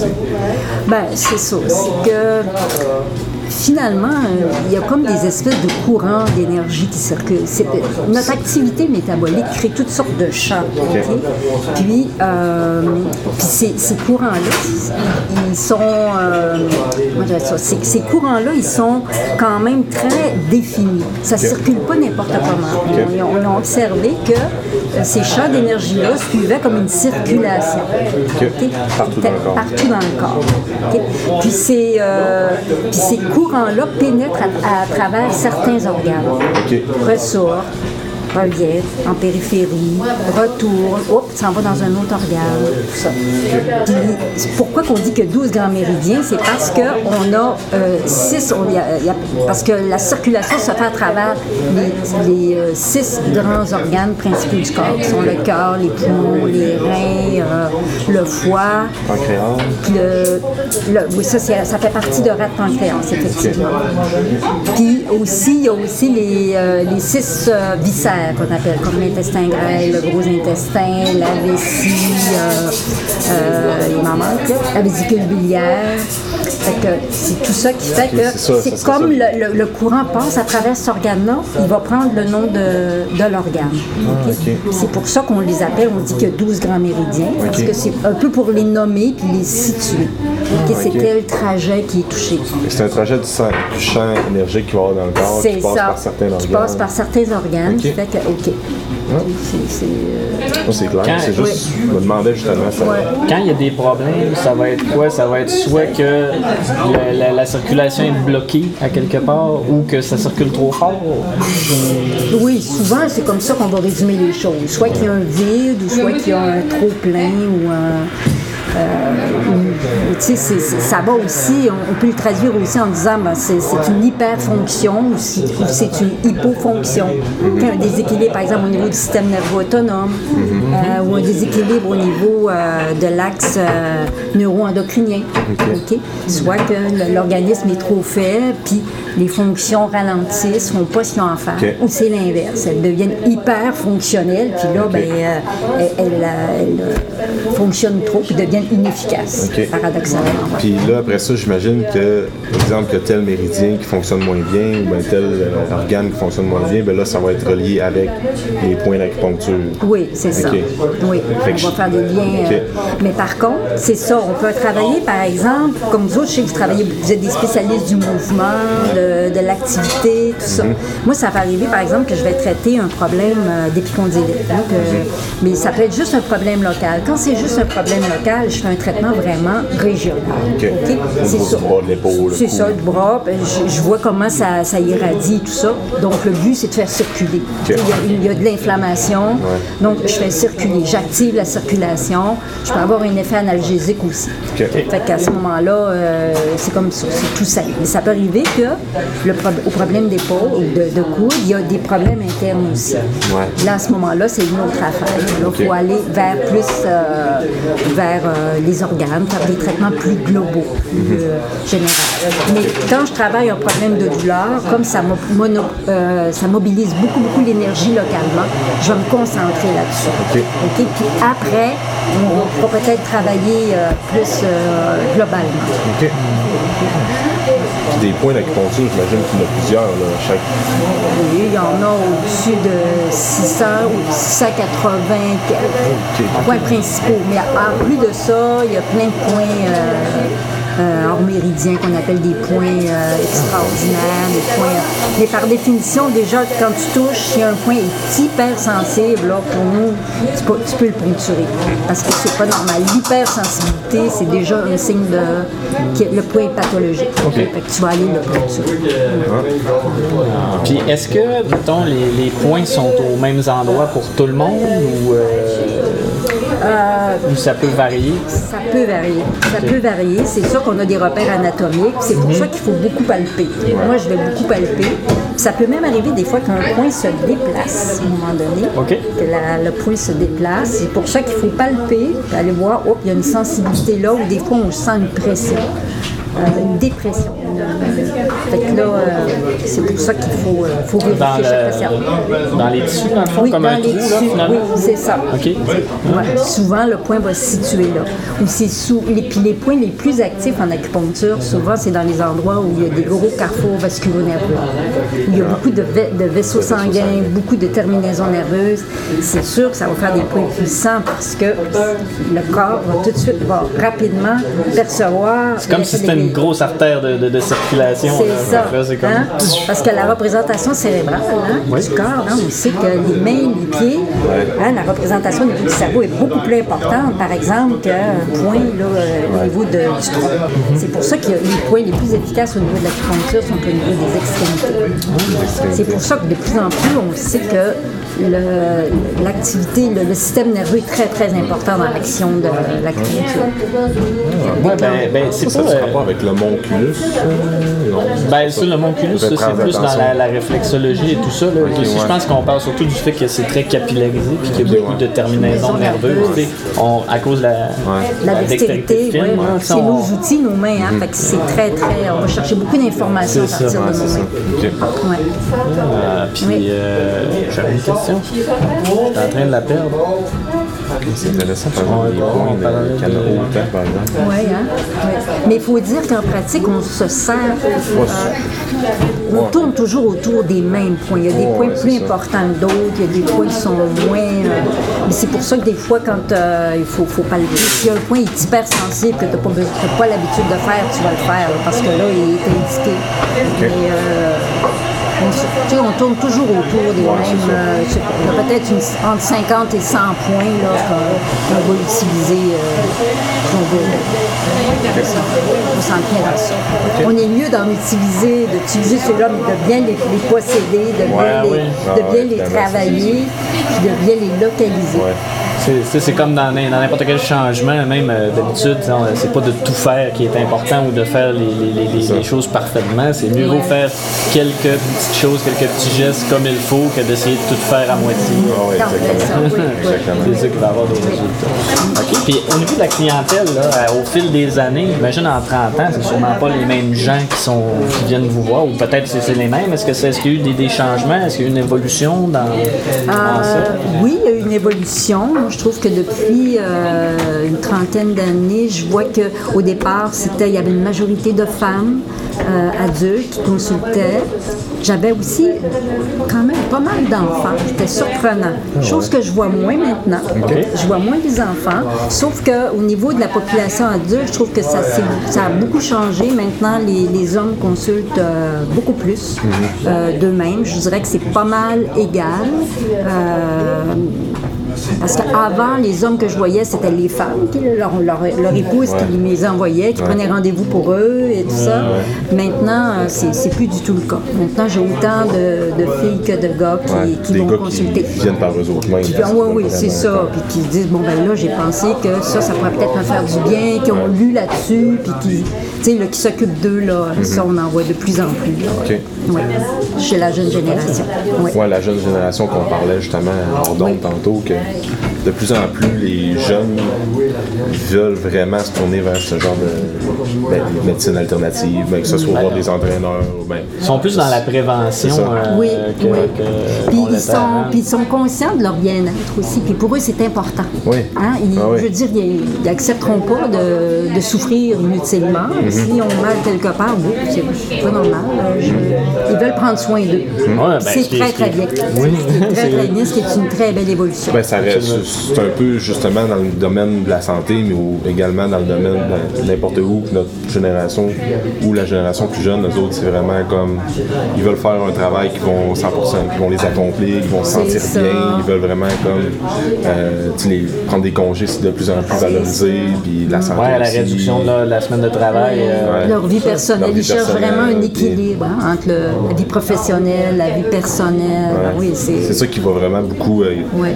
Ben, c'est ça. C'est que finalement, euh, il y a comme des espèces de courants d'énergie qui circulent. C'est- notre activité métabolique crée toutes sortes de champs. Puis, euh, puis ces, ces courants-là, ils- sont. euh, ça? Ces, ces courants-là, ils sont quand même très définis. Ça ne circule pas n'importe comment. On, on a observé que euh, ces champs d'énergie-là suivaient comme une circulation. Partout dans le corps. Partout dans le corps. ok? Puis, ces, euh, puis ces courants-là pénètrent à, à travers certains organes. Ok. Ressortent, reviennent en périphérie, retournent, hop, s'en va dans un autre organe, tout ça. Puis, c'est pourquoi qu'on dit que 12 grands méridiens, c'est parce qu'on a 6, parce que la circulation se fait à travers les, les, euh, six grands organes principaux du corps, qui sont le cœur, les poumons, les reins, euh, le foie, Pancréas. le, le- oui, ça, ça fait partie de rat pancréas, effectivement. Puis aussi, il y a aussi les, euh, les six euh, viscères. Faire, qu'on appelle comme l'intestin grêle, le gros intestin, la vessie, euh, euh, il m'en manque, là, la vésicule biliaire. C'est tout ça qui fait que c'est comme le, le- le courant passe à travers cet organe-là, il va prendre le nom de, de l'organe. Ok? C'est pour ça qu'on les appelle, on dit qu'il y a 12 grands méridiens, parce que c'est un peu pour les nommer puis les situer. OK, C'est tel trajet qui est touché. C'est un trajet du, sang- du champ énergique qui va avoir dans le corps, qui passe ça. par certains qui organes. passe par certains organes, qui fait que, OK. C'est- c'est, euh, c'est clair. Quand- C'est juste, je me demandais justement ça. Ouais. Quand il y a des problèmes, ça va être quoi? Ça va être soit que la, la circulation est bloquée à quelque part ou que ça circule trop fort? Oui, souvent, c'est comme ça qu'on va résumer les choses. Soit qu'il y a un vide, ou soit qu'il y a un trop plein, ou un. Euh, tu sais, ça va aussi, on, on peut le traduire aussi en disant ben, c'est une hyperfonction ou c'est ou c'est une hypofonction. Un déséquilibre, par exemple, au niveau du système nerveux autonome, euh, ou un déséquilibre au niveau euh, de l'axe euh, neuro-endocrinien. OK? Soit que l'organisme est trop faible, puis les fonctions ralentissent, font pas ce qu'ils ont à faire. Ou c'est l'inverse, elles deviennent hyper fonctionnelles, puis là, ben, elles, elles, elles, fonctionnent trop, puis deviennent inefficaces, OK. paradoxalement. ouais. Puis là, après ça, j'imagine que, par exemple, que tel méridien qui fonctionne moins bien, ou tel euh, organe qui fonctionne moins bien, ben là, ça va être relié avec les points d'acupuncture. Oui, c'est ça. Oui, Fait on que va je- faire des liens. Euh, mais par contre, c'est ça, on peut travailler, par exemple, comme vous autres, je sais que vous travaillez, vous êtes des spécialistes du mouvement, de, de l'activité, tout ça. Moi, ça va arriver, par exemple, que je vais traiter un problème euh, d'épicondylite. hein, que- Mais ça peut être juste un problème local. Quand c'est juste un problème local, je fais un traitement vraiment régional. OK. OK? Au niveau du bras, de l'épaule, le C'est ça, le bras. ben, Je, je vois comment ça, ça irradie, tout ça. Donc, le but, c'est de faire circuler. Il, y a, il y a de l'inflammation. Donc, je fais circuler. J'active la circulation. Je peux avoir un effet analgésique aussi. Fait qu'à ce moment-là, euh, c'est comme ça. C'est tout simple. Mais ça peut arriver que le pro- au problème d'épaule ou de, de coude, il y a des problèmes internes aussi. Ouais. Là, à ce moment-là, c'est une autre affaire. Il faut aller vers plus euh, vers euh, les organes, faire des traitements plus globaux, plus euh, généraux. Mais quand je travaille un problème de douleur, comme ça, mono- euh, ça mobilise beaucoup, beaucoup l'énergie localement, je vais me concentrer là-dessus. OK. OK? Puis après, on va peut-être travailler euh, plus euh, globalement. Des points d'acupuncture, j'imagine qu'il y en a plusieurs, là, chaque. Oui, il y en a au-dessus de 600 ou 680 OK. points principaux. Mais en plus de ça, il y a plein de points euh, euh, hors méridiens qu'on appelle des points euh, extraordinaires, des points. Mais par définition, déjà, quand tu touches, si un point est hypersensible, là, pour nous, tu peux, tu peux le poncturer. Parce que c'est pas normal. L'hypersensibilité, c'est déjà un signe de que le point est pathologique. Fait que tu vas aller le poncturer. Puis est-ce que, mettons, les, les points sont aux mêmes endroits pour tout le monde ou, euh, ou ça peut varier? Ça peut varier. Ça peut varier. C'est sûr qu'on a des repères anatomiques. C'est pour ça qu'il faut beaucoup palper. Moi, je vais beaucoup palper. Ça peut même arriver des fois qu'un point se déplace à un moment donné. OK. Que la- le point se déplace. C'est pour ça qu'il faut palper, aller voir, oh, il y a une sensibilité là, ou des fois on sent une pression. euh, une dépression. Fait que là, euh, c'est pour ça qu'il faut, euh, faut vérifier Dans, chaque patient. dans les tissus, dans le fond, Oui, comme dans un les trou, là, tissus, finalement? oui, c'est ça. OK. Ouais, souvent, le point va se situer là. Ou c'est sous. Les, puis les points les plus actifs en acupuncture, souvent, c'est dans les endroits où il y a des gros carrefours vasculo-nerveux. Il y a beaucoup de, vai- de vaisseaux sanguins, beaucoup de terminaisons nerveuses. C'est sûr que ça va faire des points puissants parce que le corps va tout de suite, va rapidement percevoir. C'est comme si c'était une grosse artère de, de- de circulation. C'est ça. Là, comme- hein? Parce que la représentation cérébrale hein, du corps, hein, on sait que les mains, les pieds, la représentation au niveau du cerveau est beaucoup plus importante, par exemple, qu'un point là, euh, au niveau de, du tronc. C'est pour ça que les points les plus efficaces au niveau de l'acupuncture sont au niveau des extrémités. C'est pour ça que de plus en plus, on sait que l'activité, le, le système nerveux est très, très important dans l'action de l'acupuncture. Ouais, ben, ben, c'est Ça, pas. ça euh, rapport avec le monculus. euh, non? Ben, ça, le monculus, ça, c'est plus dans la, la réflexologie et tout ça. Là. Ok, Aussi, ouais. Je pense qu'on parle surtout du fait que c'est très capillarisé puis qu'il y a beaucoup ouais. de terminaisons nerveuses. On, à cause de la, La la dextérité, c'est on- nos outils, nos mains. Hein, fait que c'est très, très. On va chercher beaucoup d'informations à partir de nos mains. Euh, puis Oui. euh, j'avais une question. J'étais en train de la perdre. C'est intéressant, par exemple, les points de par exemple. Oui, hein? Ouais. Mais il faut dire qu'en pratique, on se sert. euh, on tourne toujours autour des mêmes points. Il y a des Ouais, points ouais, plus importants que d'autres, il y a des points qui sont moins. euh, mais c'est pour ça que des fois, quand euh, il faut, faut pas le dire, s'il y a un point est hypersensible que tu n'as pas, besoin- t'as pas l'habitude de faire, tu vas le faire, là, parce que là, il est indiqué. Mais, euh, on, tu sais, on tourne toujours autour des mêmes. euh, peut-être entre 50 et 100 points là, qu'on va utiliser. euh, qu'on on s'en tient ça. On est mieux d'en utiliser, d'utiliser ceux-là, mais de bien les, les posséder, de bien, Ouais, les, oui. Ah de bien ouais, les clairement, travailler, puis de bien les localiser. Ouais. C'est- comme dans n'im- dans n'importe quel changement, même euh, d'habitude, on- c'est pas de tout faire qui est important ou de faire les, les- les- les- ça. les choses parfaitement. C'est mieux vaut faire quelques petites choses, quelques petits gestes comme il faut que d'essayer de tout faire à moitié. Exactement. oui. C'est ça qui va avoir des résultats. OK. Puis au niveau de la clientèle, là, euh, au fil des années, j'imagine en 30 ans, c'est sûrement pas les mêmes gens qui, sont, qui viennent vous voir, ou peut-être c'est c'est les mêmes. Est-ce que c'est- est-ce qu'il y a eu des, des changements? Est-ce qu'il y a eu une évolution dans, dans ça? Euh, oui, il y a eu une évolution. Je trouve que depuis euh, une trentaine d'années, je vois qu'au départ, c'était, il y avait une majorité de femmes euh, adultes qui consultaient. J'avais aussi quand même pas mal d'enfants. C'était surprenant. Chose que je vois moins maintenant. Je vois moins les enfants. Sauf qu'au niveau de la population adulte, je trouve que ça, a beaucoup changé. Maintenant, les, les hommes consultent euh, beaucoup plus euh, d'eux-mêmes. Je dirais que c'est pas mal égal. Parce qu'avant, les hommes que je voyais, c'était les femmes, qui, leur, leur, leur épouse qui les envoyait, qui prenaient rendez-vous pour eux et tout ça. Maintenant, euh, c'est plus du tout le cas. Maintenant, j'ai autant de, de filles que de gars qui, Ouais, qui vont gars consulter. qui viennent par eux autres oui, oui, c'est ça. Puis qui se disent, bon, ben là, j'ai pensé que ça, ça pourrait peut-être me faire du bien, qui ont lu là-dessus, puis qui, là, qui s'occupent d'eux, là. Ça, on en voit de plus en plus, là. OK. Ouais. Chez la jeune génération. Ouais. Ouais, la jeune génération qu'on parlait justement hors d'onde tantôt, que de plus en plus les jeunes veulent vraiment se tourner vers ce genre de ben, des médecines alternatives, ben, que ce soit voir des entraîneurs ou ben, Ils sont plus dans la prévention euh, Oui, que, oui. que Puis ils, sont, puis ils sont conscients de leur bien-être aussi. Puis pour eux, c'est important. Oui. Hein? Ils, Ah oui. Je veux dire, ils n'accepteront pas de, de souffrir inutilement. S'ils ont mal quelque part, bon, c'est pas normal. je- ils veulent prendre soin d'eux. Ouais, ben, c'est très, très bien. Oui. C'est très, très bien, ce qui est une très belle évolution. Ben, ça reste, c'est un peu justement dans le domaine de la santé, mais également dans le domaine de n'importe où, notre génération ou la génération plus jeune, eux autres, c'est vraiment comme, ils veulent faire un travail qui vont 100%, qui vont les accomplir, qui vont se sentir ça. bien, ils veulent vraiment comme, euh, les, prendre des congés, c'est de plus en plus valorisé, puis la santé Ouais, la aussi. réduction de la, la semaine de travail. Euh, Ouais. Leur vie personnelle, Leur vie ils cherchent vraiment un équilibre hein, entre le- la vie professionnelle, la vie personnelle. Ouais. Oui, c'est. C'est ça qui va vraiment beaucoup. euh, Ouais.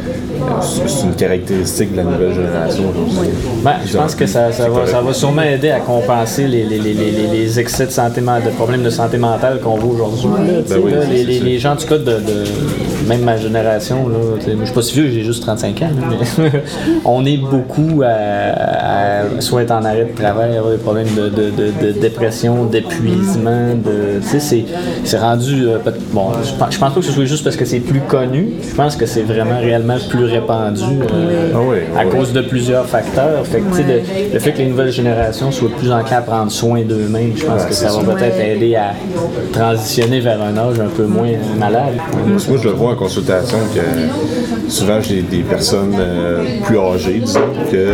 c'est c'est une caractéristique de la nouvelle génération. aujourd'hui. Ben, je pense que ça, ça, va, ça va sûrement aider à compenser les, les, les, les, les- les excès de santé de problèmes de santé mentale qu'on voit aujourd'hui. Ben oui, là, c'est les, les, sûr. les gens, en tout cas, de, de- même ma génération, là, je suis pas si vieux, j'ai juste 35 ans, là, mais on est beaucoup à, à soit être en arrêt de travail, avoir des problèmes de, de, de, de dépression, d'épuisement, de, tu sais, c'est, c'est rendu, euh, bon, je pense, je pense pas que ce soit juste parce que c'est plus connu, je pense que c'est vraiment réellement plus répandu euh, Ah oui, à oui. cause de plusieurs facteurs. Fait que, tu sais, Ouais. de- le fait que les nouvelles générations soient plus enclins à prendre soin d'eux-mêmes, je pense que ça va peut-être aider à transitionner vers un âge un peu moins malade. Moi, je le vois en consultation que souvent j'ai des personnes euh, plus âgées, disons, que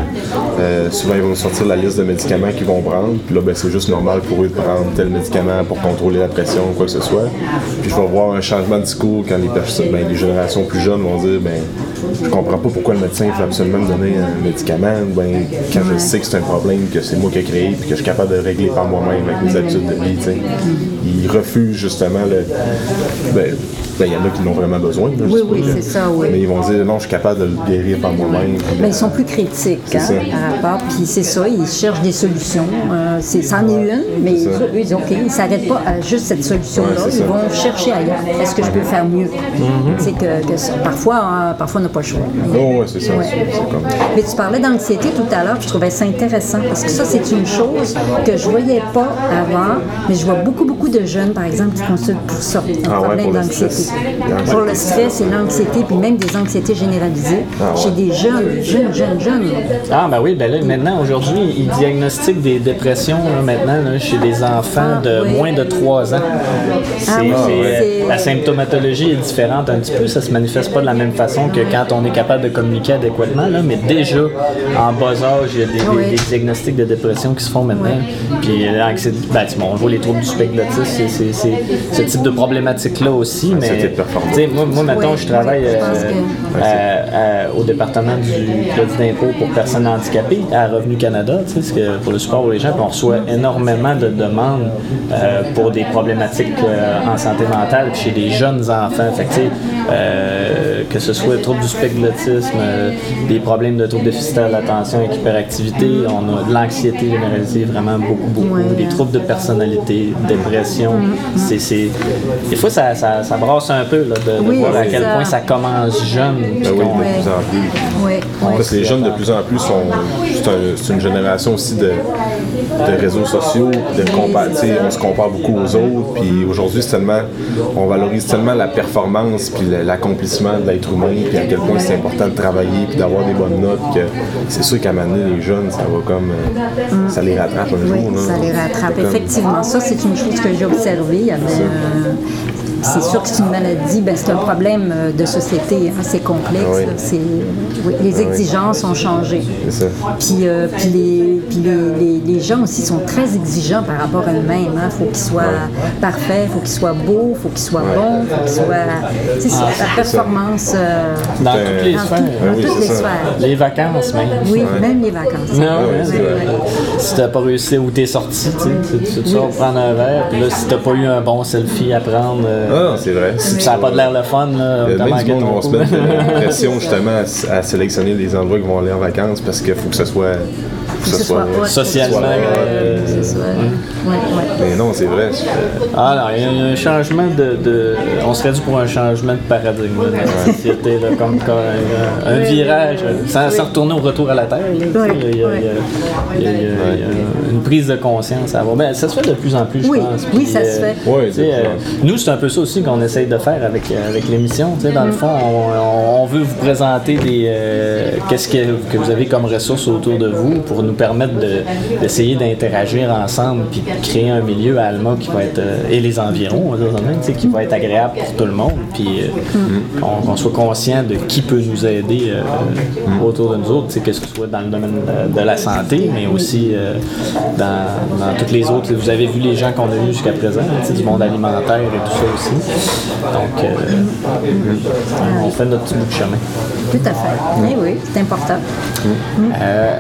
euh, souvent ils vont nous sortir la liste de médicaments qu'ils vont prendre. Puis là, ben, c'est juste normal pour eux de prendre tel médicament pour contrôler la pression ou quoi que ce soit. Puis je vais voir un changement de discours quand les ben, les générations plus jeunes vont dire, ben, je comprends pas pourquoi le médecin veut absolument me donner un médicament, ben, quand je sais que c'est un problème que c'est moi qui ai créé, puis que je suis capable de régler par moi-même avec mes habitudes de vie. tu sais. Ils refusent justement le. Ben, ben, il y en a qui en ont vraiment besoin. là, Oui, oui, c'est ça, oui. Mais ils vont dire non, je suis capable de le guérir par moi-même. Ben, ils sont plus critiques hein, par rapport. Puis c'est ça, ils cherchent des solutions. Euh, c'est, c'en est une, mais eux, ils disent OK, ils ne s'arrêtent pas à juste cette solution-là. Ouais, ils ça. vont chercher ailleurs. Est-ce que je peux faire mieux? C'est que, parfois, euh, parfois, n'a pas le choix. Oh, ouais, c'est ça. Ouais. comme. Mais tu parlais d'anxiété tout à l'heure, puis je trouvais ça intéressant parce que ça, c'est une chose que je voyais pas avant, mais je vois beaucoup, beaucoup de jeunes, par exemple, qui consultent pour ça, un Ah ouais, problème pour le d'anxiété. stress. Pour le stress et l'anxiété, puis même des anxiétés généralisées Ah ouais. chez des jeunes, jeunes, jeunes, jeunes. Ah, ben oui, ben là, maintenant, aujourd'hui, ils diagnostiquent des dépressions, là, maintenant, là, chez des enfants Ah, de oui. moins de 3 ans. Ah oui, c'est- c'est- la symptomatologie est différente un petit peu. Ça se manifeste pas de la même façon que quand on est capable de communiquer adéquatement, là, mais déjà, en bas âge, il y a des, des- Oui. des diagnostics de dépression qui se font maintenant. Puis l'anxiété, ben, bon, on voit les troubles du spectre de l'autisme, c'est- ce type de problématique-là aussi, mais de sais, moi, moi, mettons, Oui, je travaille je euh, que- à- au département du crédit d'impôt pour personnes handicapées à Revenu Canada, que pour le support aux gens, on reçoit énormément de demandes euh, pour des problématiques euh, en santé mentale chez des jeunes enfants. Fait que, tu sais, euh, que ce soit troubles du l'autisme, euh, des problèmes de troubles déficitaires de l'attention avec hyperactivité, on a de l'anxiété généralisée vraiment beaucoup, beaucoup, Ouais. des troubles de personnalité, dépression. C'est, c'est- Des fois, ça, ça, ça brasse un peu là, de, de Oui, voir à quel ça. point ça commence jeune. puis Ben oui, de plus en plus. Oui, oui. Parce que les jeunes de plus en plus sont. C'est un- c'est une génération aussi de, de réseaux sociaux, de compa- tu sais, on se compare beaucoup aux autres. Puis aujourd'hui, tellement. On valorise tellement la performance puis l'accomplissement de l'être humain, puis à quel point c'est important de travailler puis d'avoir des bonnes notes que c'est sûr qu'à donné, les jeunes, ça va comme. euh, ça les rattrape un Oui, jour. là. ça les rattrape. Comme- Effectivement, ça, c'est une chose que j'ai observée. Il y avait, euh, c'est sûr que c'est une maladie, ben, c'est un problème euh, de société, hein, c'est complexe. Ah oui. là, c'est- oui, les exigences ont changé. C'est ça. Puis, euh, puis, les, puis les, les- les gens aussi sont très exigeants par rapport à eux-mêmes. Il faut qu'ils soient parfaits, il faut qu'ils soient beaux, il faut qu'ils soient bons, il faut qu'ils soient. C'est ça, la performance euh, Dans Euh, toutes les dans, sphères. tout- Ah dans oui, toutes les sphères. Les vacances, même. Oui, même les vacances. Non, hein, si t'as pas réussi où t'es sorti, tu sais, tu- tu te sors prendre un verre, puis là, si t'as pas eu un bon selfie à prendre, euh, Ah, c'est vrai. si ça a pas de l'air le fun, là, Il y a t'as bien manqué du monde qui ton vont se mettre la pression justement à, à sélectionner les endroits qu'ils vont aller en vacances parce qu'il faut que ce soit. Faut que Que ce soit hot, Socialement, que ce soit- euh, que ce soit- ouais, ouais. Mais non, c'est vrai. Ah non, il y a- il y a un changement de, de- On serait dû pour un changement de paradigme dans la société, là, comme, comme un, un virage, sans, sans retourner au retour à la Terre. là, Il y a- il y une prise de conscience à avoir. Ben, ça se fait de plus en plus, je Oui, pense. oui, puis, ça se fait. Euh, nous, c'est un peu ça aussi qu'on essaye de faire avec, euh, avec l'émission. tu sais, Dans le fond, on, on veut vous présenter des euh, qu'est-ce que, que vous avez comme ressources autour de vous pour nous permettre de- d'essayer d'interagir ensemble puis de créer un milieu à Alma qui va être euh, et les environs, qui va être agréable pour tout le monde puis euh, qu'on qu'on soit conscient de qui peut nous aider euh, autour de nous autres, que ce soit dans le domaine de, de la santé, mais aussi dans, dans toutes les autres. Vous avez vu les gens qu'on a eus jusqu'à présent, du monde alimentaire et tout ça aussi. Donc, euh, on fait notre petit bout de chemin. Tout à fait. Oui, oui, c'est important.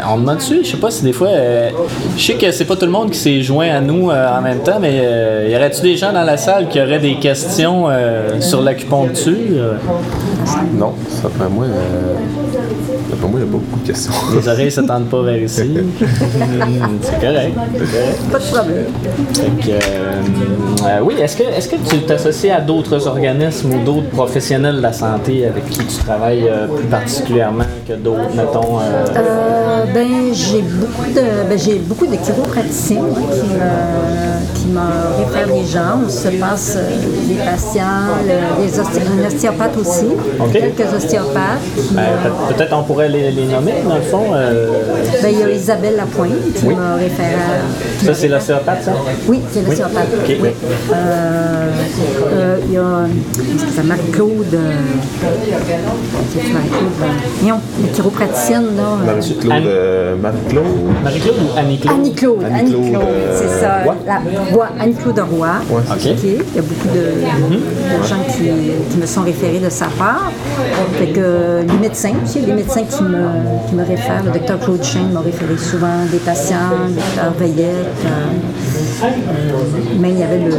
On demande dessus, je sais pas si des fois, euh, je sais que c'est pas tout le monde qui s'est joint à nous euh, en même temps, mais euh, y aurait-tu des gens dans la salle qui auraient des questions sur l'acupuncture? Non, ça fait moi. D'après moi, il n'y a pas beaucoup de questions. Les oreilles se tendent pas vers ici. c'est correct. Pas de problème. Que, euh, euh, oui, est-ce que, est-ce que tu t'associes à d'autres organismes ou d'autres professionnels de la santé avec qui tu travailles euh, plus particulièrement que d'autres, mettons? euh, Euh, ben, j'ai beaucoup de, ben, j'ai beaucoup de chiropraticiens qui me, qui me réfèrent des gens. On se passe euh, des patients, le- des osté- un ostéopathe aussi, quelques ostéopathes. ben, euh, peut- peut-être on pourrait les, les nommer, dans le fond. euh, ben, il y a Isabelle Lapointe qui Oui. me réfère à, ça, c'est l'ostéopathe, ça? Oui, c'est l'ostéopathe. Oui. Euh, euh, Il y a euh, C'est Marie-Claude. euh, voyons, la chiropraticienne, là. euh, Marie-Claude. Euh, Marie-Claude? Ou Annie-Claude? Annie-Claude, Annie-Claude, euh, c'est ça. La- Anne-Claude Roy. Il y a beaucoup de, de gens qui, qui me sont référés de sa part. Fait que les médecins aussi, les médecins qui me, qui me réfèrent, le docteur Claude Chain m'a référé souvent des patients, le docteur Veillette. euh, même il y avait le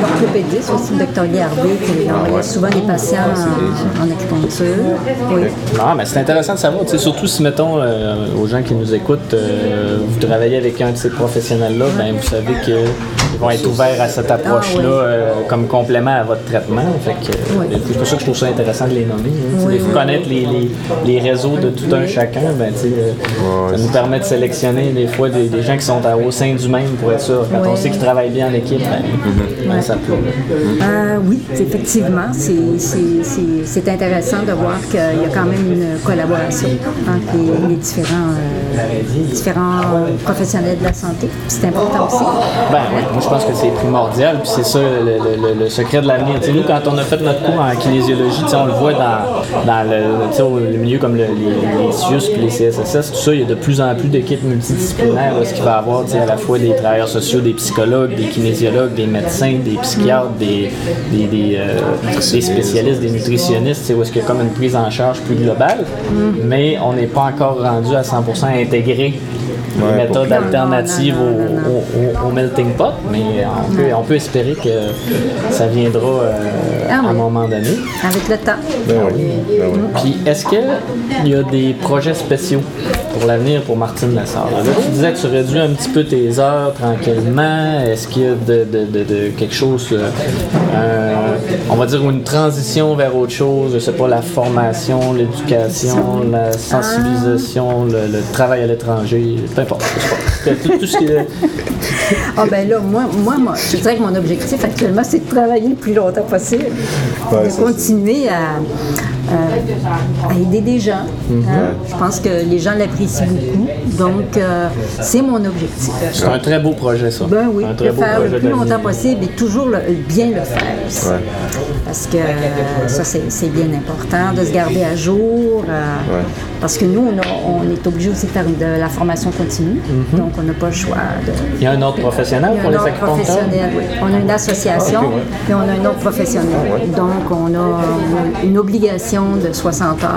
l'orthopédiste aussi, le docteur Gardé, qui envoyait souvent des patients en, en acupuncture. Oui. Ah, mais c'est intéressant de savoir, surtout si, mettons, euh, aux gens qui nous écoutent, euh, vous travaillez avec un de ces professionnels-là, ben, vous savez qu'ils vont être ouverts à cette approche-là Ah, euh, comme complément à votre traitement. Fait que, euh, Oui. C'est pour ça que je trouve ça intéressant de les nommer. hein. Fois, oui. connaître les, les- les réseaux de tout un chacun, ben, tu sais, euh, ça nous permet de sélectionner des fois des, des gens qui sont à- au sein du même pour être sûr. Quand on sait qu'ils travaillent bien en équipe, ben, ben, ça peut. Euh, oui, effectivement, c'est- c'est c'est- c'est intéressant de voir qu'il y a quand même une collaboration entre les, les différents, euh, différents professionnels de la santé. C'est important aussi. Ben oui, moi je pense que c'est primordial, puis c'est ça le, le- le- le secret de l'avenir. Nous, quand on a fait notre cours en kinésiologie, on le voit dans, dans le, milieu comme le- les, les CIUS puis les CSSS, tout ça, il y a de plus en plus d'équipes multidisciplinaires, là, ce qui va avoir tu sais, à la fois des travailleurs sociaux, des psychologues, des kinésiologues, des médecins, des psychiatres, des, des, des, euh, des spécialistes, des nutritionnistes, où est-ce qu'il y a comme une prise en charge plus globale, mais on n'est pas encore rendu à 100% intégré les Ouais, méthodes alternatives non, au melting pot, mais on peut, on peut espérer que ça viendra euh, Ah à un moment donné. Avec le temps. Ben oui, ben oui. Puis, est-ce qu'il y a des projets spéciaux pour l'avenir pour Martine Lessard? Là, tu disais que tu réduis un petit peu tes heures tranquillement. Est-ce qu'il y a de, de- de- de quelque chose, euh, on va dire une transition vers autre chose? Je sais pas, la formation, l'éducation, la sensibilisation, le, le travail à l'étranger, peu importe. je sais pas. Tout, tout ce qui est- Ah ben là, moi, moi, moi, je dirais que mon objectif actuellement, c'est de travailler le plus longtemps possible. Ouais, de continuer à, à- à aider des gens. hein. Je pense que les gens l'apprécient beaucoup. Donc, euh, c'est mon objectif. C'est un très beau projet, ça. Ben oui, un beau faire projet le plus longtemps possible et toujours le- bien le faire. Ouais. Parce que euh, ça, c'est bien important de se garder à jour. euh, Ouais. Parce que nous, on, a- on est obligé aussi de faire de la formation continue. Donc, on n'a pas le choix de, Il y a un ordre professionnel pour les acupuncteurs? professionnel, oui. On a une association, Ah, ouais. et on a un ordre professionnel. Donc, on a une obligation de 60 heures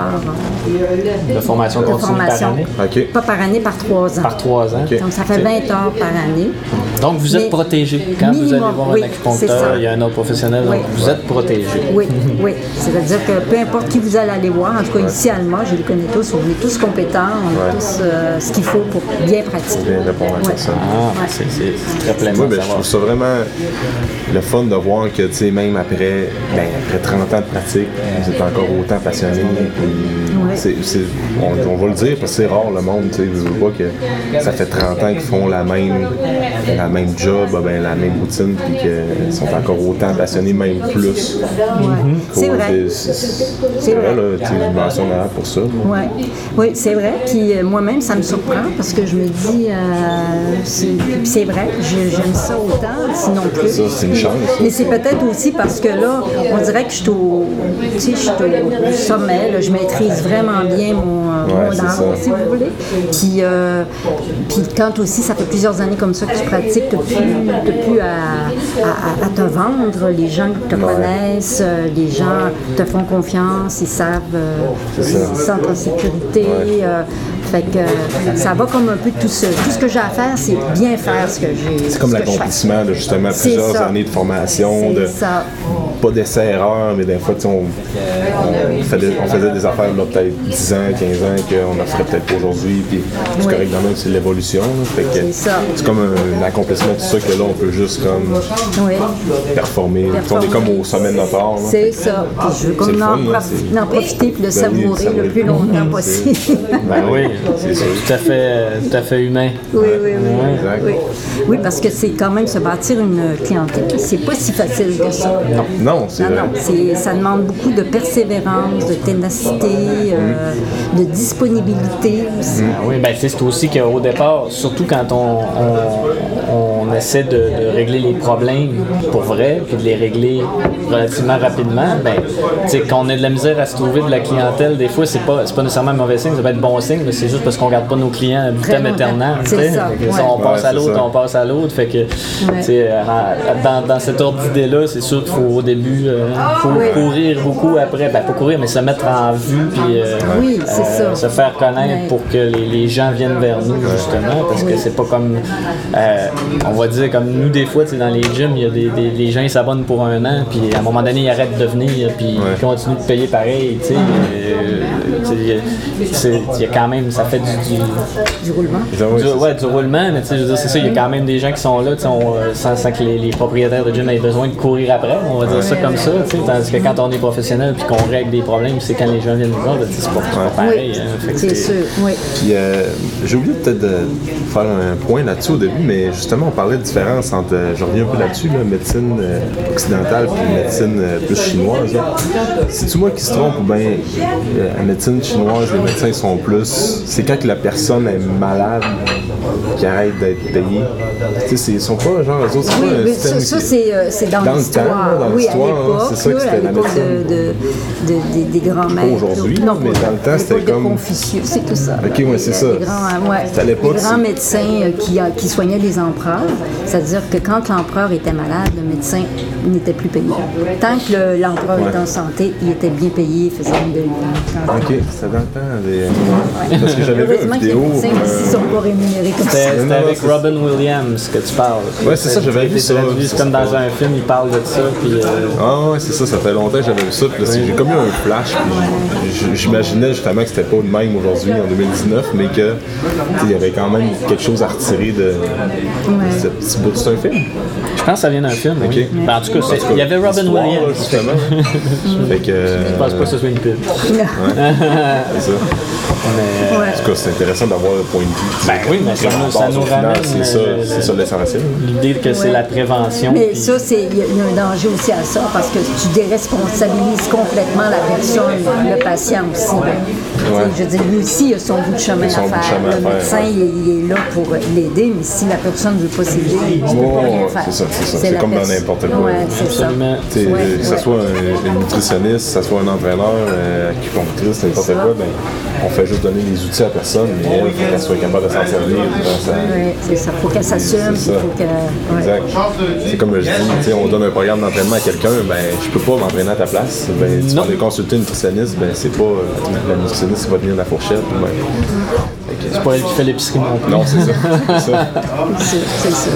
De formation de continue formation. par année? Pas par année, par trois ans. Par trois ans. Ok. Donc, ça fait 20 heures par année. Donc, vous êtes protégé. Quand vous allez voir oui, un acupuncteur, il y a un autre professionnel, Oui. donc vous êtes protégé. Oui, oui. C'est-à-dire que peu importe qui vous allez aller voir, en tout cas ici à Alma, je les connais tous, on est tous compétents, on a tous euh, ce qu'il faut pour bien pratiquer. Bien répondre à Ouais. ça. Ah, Ouais. c'est très plaisant Oui, de ben, je trouve ça vraiment le fun de voir que, tu sais, même après, ben, après 30 ans de pratique, vous êtes encore autant passionné. puis. C'est- on, on va le dire, parce que c'est rare le monde, tu sais, je veux pas que ça fait 30 ans qu'ils font la même, la même job, ben, la même routine, puis qu'ils sont encore autant passionnés, même plus. Ouais. C'est vrai. C'est vrai, là, tu là pour ça. Ouais. Oui, c'est vrai. Puis euh, moi-même, ça me surprend parce que je me dis, euh, c'est puis c'est vrai, j'aime ça autant, sinon plus. Ça, c'est une chance, ça. Mais c'est peut-être aussi parce que là, on dirait que je suis au, je suis au sommet, là, je maîtrise vraiment bien mon, euh, Ouais, mon art, si vous voulez. Puis, euh, puis quand aussi, ça fait plusieurs années comme ça que tu pratiques, tu n'as plus, à, à- à te vendre. Les gens te connaissent, euh, les gens te font confiance, ils savent, euh, ils se sentent en sécurité. euh, fait que ça va comme un peu tout ça. Tout ce que j'ai à faire, c'est bien faire ce que j'ai. C'est comme ce l'accomplissement de justement plusieurs ça. années de formation, C'est de ça. Pas d'essai-erreur, mais des fois, on, on, fait des- on faisait des affaires là, peut-être 10 ans, 15 ans qu'on ne ferait peut-être pas aujourd'hui, puis c'est Oui. correct dans même, c'est l'évolution. là. Fait que C'est ça. C'est comme un, un accomplissement de ça que là, on peut juste comme Oui. performer. On est comme au sommet de notre art. C'est ça. Puis je veux comme le en, fun, là, prof- c'est- en profiter puis le Ben oui, savourer savourer. le plus longtemps possible. Ben Oui, c'est ça. tout à fait, tout à fait humain. Oui, oui, oui. Oui, oui parce que c'est quand même se bâtir une clientèle. C'est pas si facile que ça. Non, c'est Non, vrai. non, c'est- ça demande beaucoup de persévérance, de ténacité, euh, de disponibilité aussi. Ah oui, ben c'est c'est aussi qu'au départ, surtout quand on, on, on essaie de, de régler les problèmes pour vrai, puis de les régler relativement rapidement, ben, tu sais, quand on a de la misère à se trouver de la clientèle, des fois, c'est pas, c'est pas nécessairement un mauvais signe, ça peut être bon signe, mais c'est juste parce qu'on garde pas nos clients à vitam aeternam, tu sais. ouais. On passe Ouais, à l'autre, ça. on passe à l'autre, fait que, tu sais, euh, dans, dans cet ordre d'idée-là, c'est sûr qu'il faut au début, euh, faut Oui. courir beaucoup après, ben pas courir, mais se mettre en vue, puis euh, Oui, ça. se faire connaître Ouais. pour que les, les gens viennent vers nous, justement, parce que c'est pas comme, euh, on va dire, comme nous, des fois, dans les gyms, il y a des, des- les gens, ils s'abonnent pour un an, puis à un moment donné, ils arrêtent de venir, puis Ouais. ils continuent de payer pareil, tu sais. euh, il y a- c'est- il y a quand même, ça fait du- du, Du roulement. Ouais, du, ouais, du roulement, mais tu sais, je veux dire, c'est ça, il y a quand même des gens qui sont là, on, euh, sans, sans que les, les propriétaires de gym aient besoin de courir après, on va dire ça comme ça, tu sais, tandis que quand on est professionnel puis qu'on règle des problèmes, c'est quand les gens viennent nous voir, ben, c'est pas, pareil. Oui, hein, fait que c'est sûr, oui. Puis euh, j'ai oublié peut-être de faire un point là-dessus au début, mais justement, on parlait de différence entre, euh, je reviens un peu là-dessus, là, médecine euh, occidentale puis médecine euh, plus chinoise. C'est-tu moi qui se trompe ou bien euh, la médecine chinoise, les médecins sont plus. C'est quand que la personne est malade qui arrête d'être payée. Tu sais, ils sont pas genre, eux autres, Oui, pas mais ça, ça, c'est, euh, c'est dans, l'histoire. dans oui, l'histoire, hein, c'est ça que c'était la l'époque de, médecine. de, de- des- grands-mères. aujourd'hui, Non, mais dans le temps, c'était comme- Confucius, c'est tout ça. Ok, ouais, c'est Les- ça. Les grands, ouais, C'était à l'époque, les grands médecins euh, qui, euh, qui soignaient les empereurs. C'est-à-dire que quand l'empereur était malade, le médecin n'était plus payé. Tant que le- l'empereur était en santé, il était bien payé, il faisait une Ok, c'est dans le temps. des- Parce que j'avais vu une vidéo. euh, sont pas rémunérés comme ça. C'était avec Robin Williams que tu parles. Ouais, c'est ça, j'avais vu ça. C'est comme dans un film, il parle de ça, puis euh, Ah ouais, c'est ça, ça fait longtemps que j'avais vu ça. Puis c'est- j'ai comme eu un flash. J'imaginais justement que c'était pas le même aujourd'hui, en 2019, mais que il y avait quand même quelque chose à retirer de, de ce petit bout. C'est un film? Je pense que ça vient d'un film. oui. Ben, en tout cas, il y avait Robin Williams. justement. fait que. Je pense pas que ce soit une pub. C'est ça. Mais, Ouais. En tout cas, c'est intéressant d'avoir le point de vue. Ben oui, mais ça nous- ça ramène, C'est ça, c'est ça l'essentiel. L'idée que c'est Ouais. la prévention. Mais puis- ça, c'est il y, a- il y a un danger aussi à ça parce que tu déresponsabilises complètement la personne, le patient aussi. sais, Je veux dire, lui aussi, il a son bout de chemin à faire. chemin le médecin, ouais. il, est- il est là pour l'aider, mais si la personne ne veut pas s'aider, il ne peut pas rien ouais, faire. c'est ça, c'est comme dans n'importe quoi. Ouais, c'est ça. Absolument. Que ce soit un, une nutritionniste, que ce soit un entraîneur, euh, acupunctrice, n'importe quoi, ben, on fait juste donner les outils à la personne, mais elle, il faut qu'elle soit capable de s'en servir. Ouais, c'est ça. faut qu'elle s'assume, C'est il faut qu'elle. ouais. Exact. C'est comme je dis, on donne un programme d'entraînement à quelqu'un, ben je peux pas m'entraîner à ta place. Ben, tu Non. vas aller consulter une nutritionniste, ben c'est pas euh, la nutritionniste qui va tenir la fourchette. Ben, C'est pas elle qui fait l'épicerie non plus. non, c'est ça. C'est ça. C'est c'est ça.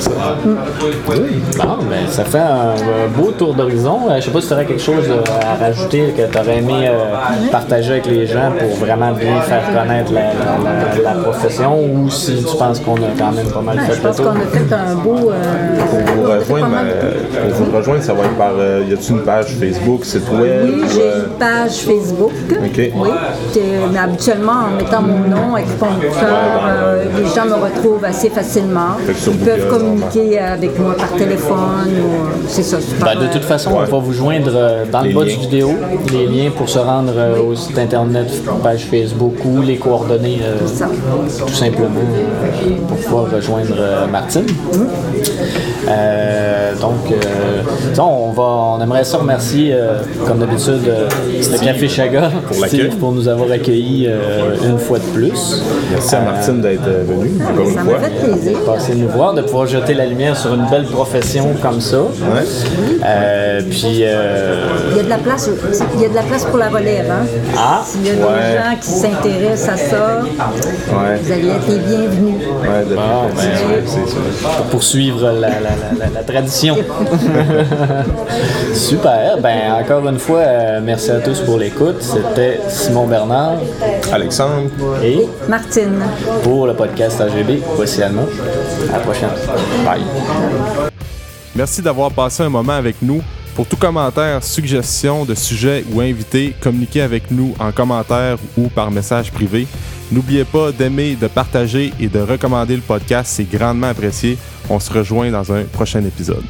Ça. Bon, ben, ça fait un, beau tour d'horizon. Euh, je sais pas si tu aurais quelque chose euh, à rajouter que tu aurais aimé euh, partager avec les gens pour vraiment bien faire connaître la, la- la- la profession ou si tu penses qu'on a quand même pas mal Ouais, fait je pense qu'on a fait un beau. euh, Pour vous rejoindre, euh, pour vous rejoindre, ça va être par. euh, y a-tu une page Facebook, site web Oui, ou, j'ai une page Facebook. Ok. Oui. Mais habituellement, en mettant mon nom, euh, les gens me retrouvent assez facilement. Ils peuvent communiquer avec moi par téléphone. ou- C'est ça. Ben, de toute euh, façon, Ouais. on va vous joindre euh, dans le bas liens. du vidéo, les liens pour se rendre euh, au site internet, page Facebook ou les coordonnées euh, tout simplement euh, pour pouvoir rejoindre euh, Martine. Euh, donc, euh, on, va, on aimerait ça remercier, euh, comme d'habitude, euh, le Café Chaga Pour nous avoir accueillis euh, une fois de plus. Merci à Martine d'être euh, venue, encore Ça m'a fait plaisir. Passer nous voir, de pouvoir jeter la lumière sur une belle profession comme ça. Ouais. Euh, puis, euh, Il y a de la place, il y a de la place pour la relève. Hein? Ah, S'il y a des ouais. gens qui s'intéressent à ça, Ouais. vous allez être les bienvenus. Ouais, de- Bon, ben, pour poursuivre la, la- la- la- la tradition. Super. Ben, encore une fois, euh, merci à tous pour l'écoute. C'était Simon Bernard Alexandre, et Martine. pour le podcast AGB, voici Alma. À la prochaine. Bye. Merci d'avoir passé un moment avec nous. Pour tout commentaire, suggestion de sujet ou invité, communiquez avec nous en commentaire ou par message privé. N'oubliez pas d'aimer, de partager et de recommander le podcast, c'est grandement apprécié. On se rejoint dans un prochain épisode.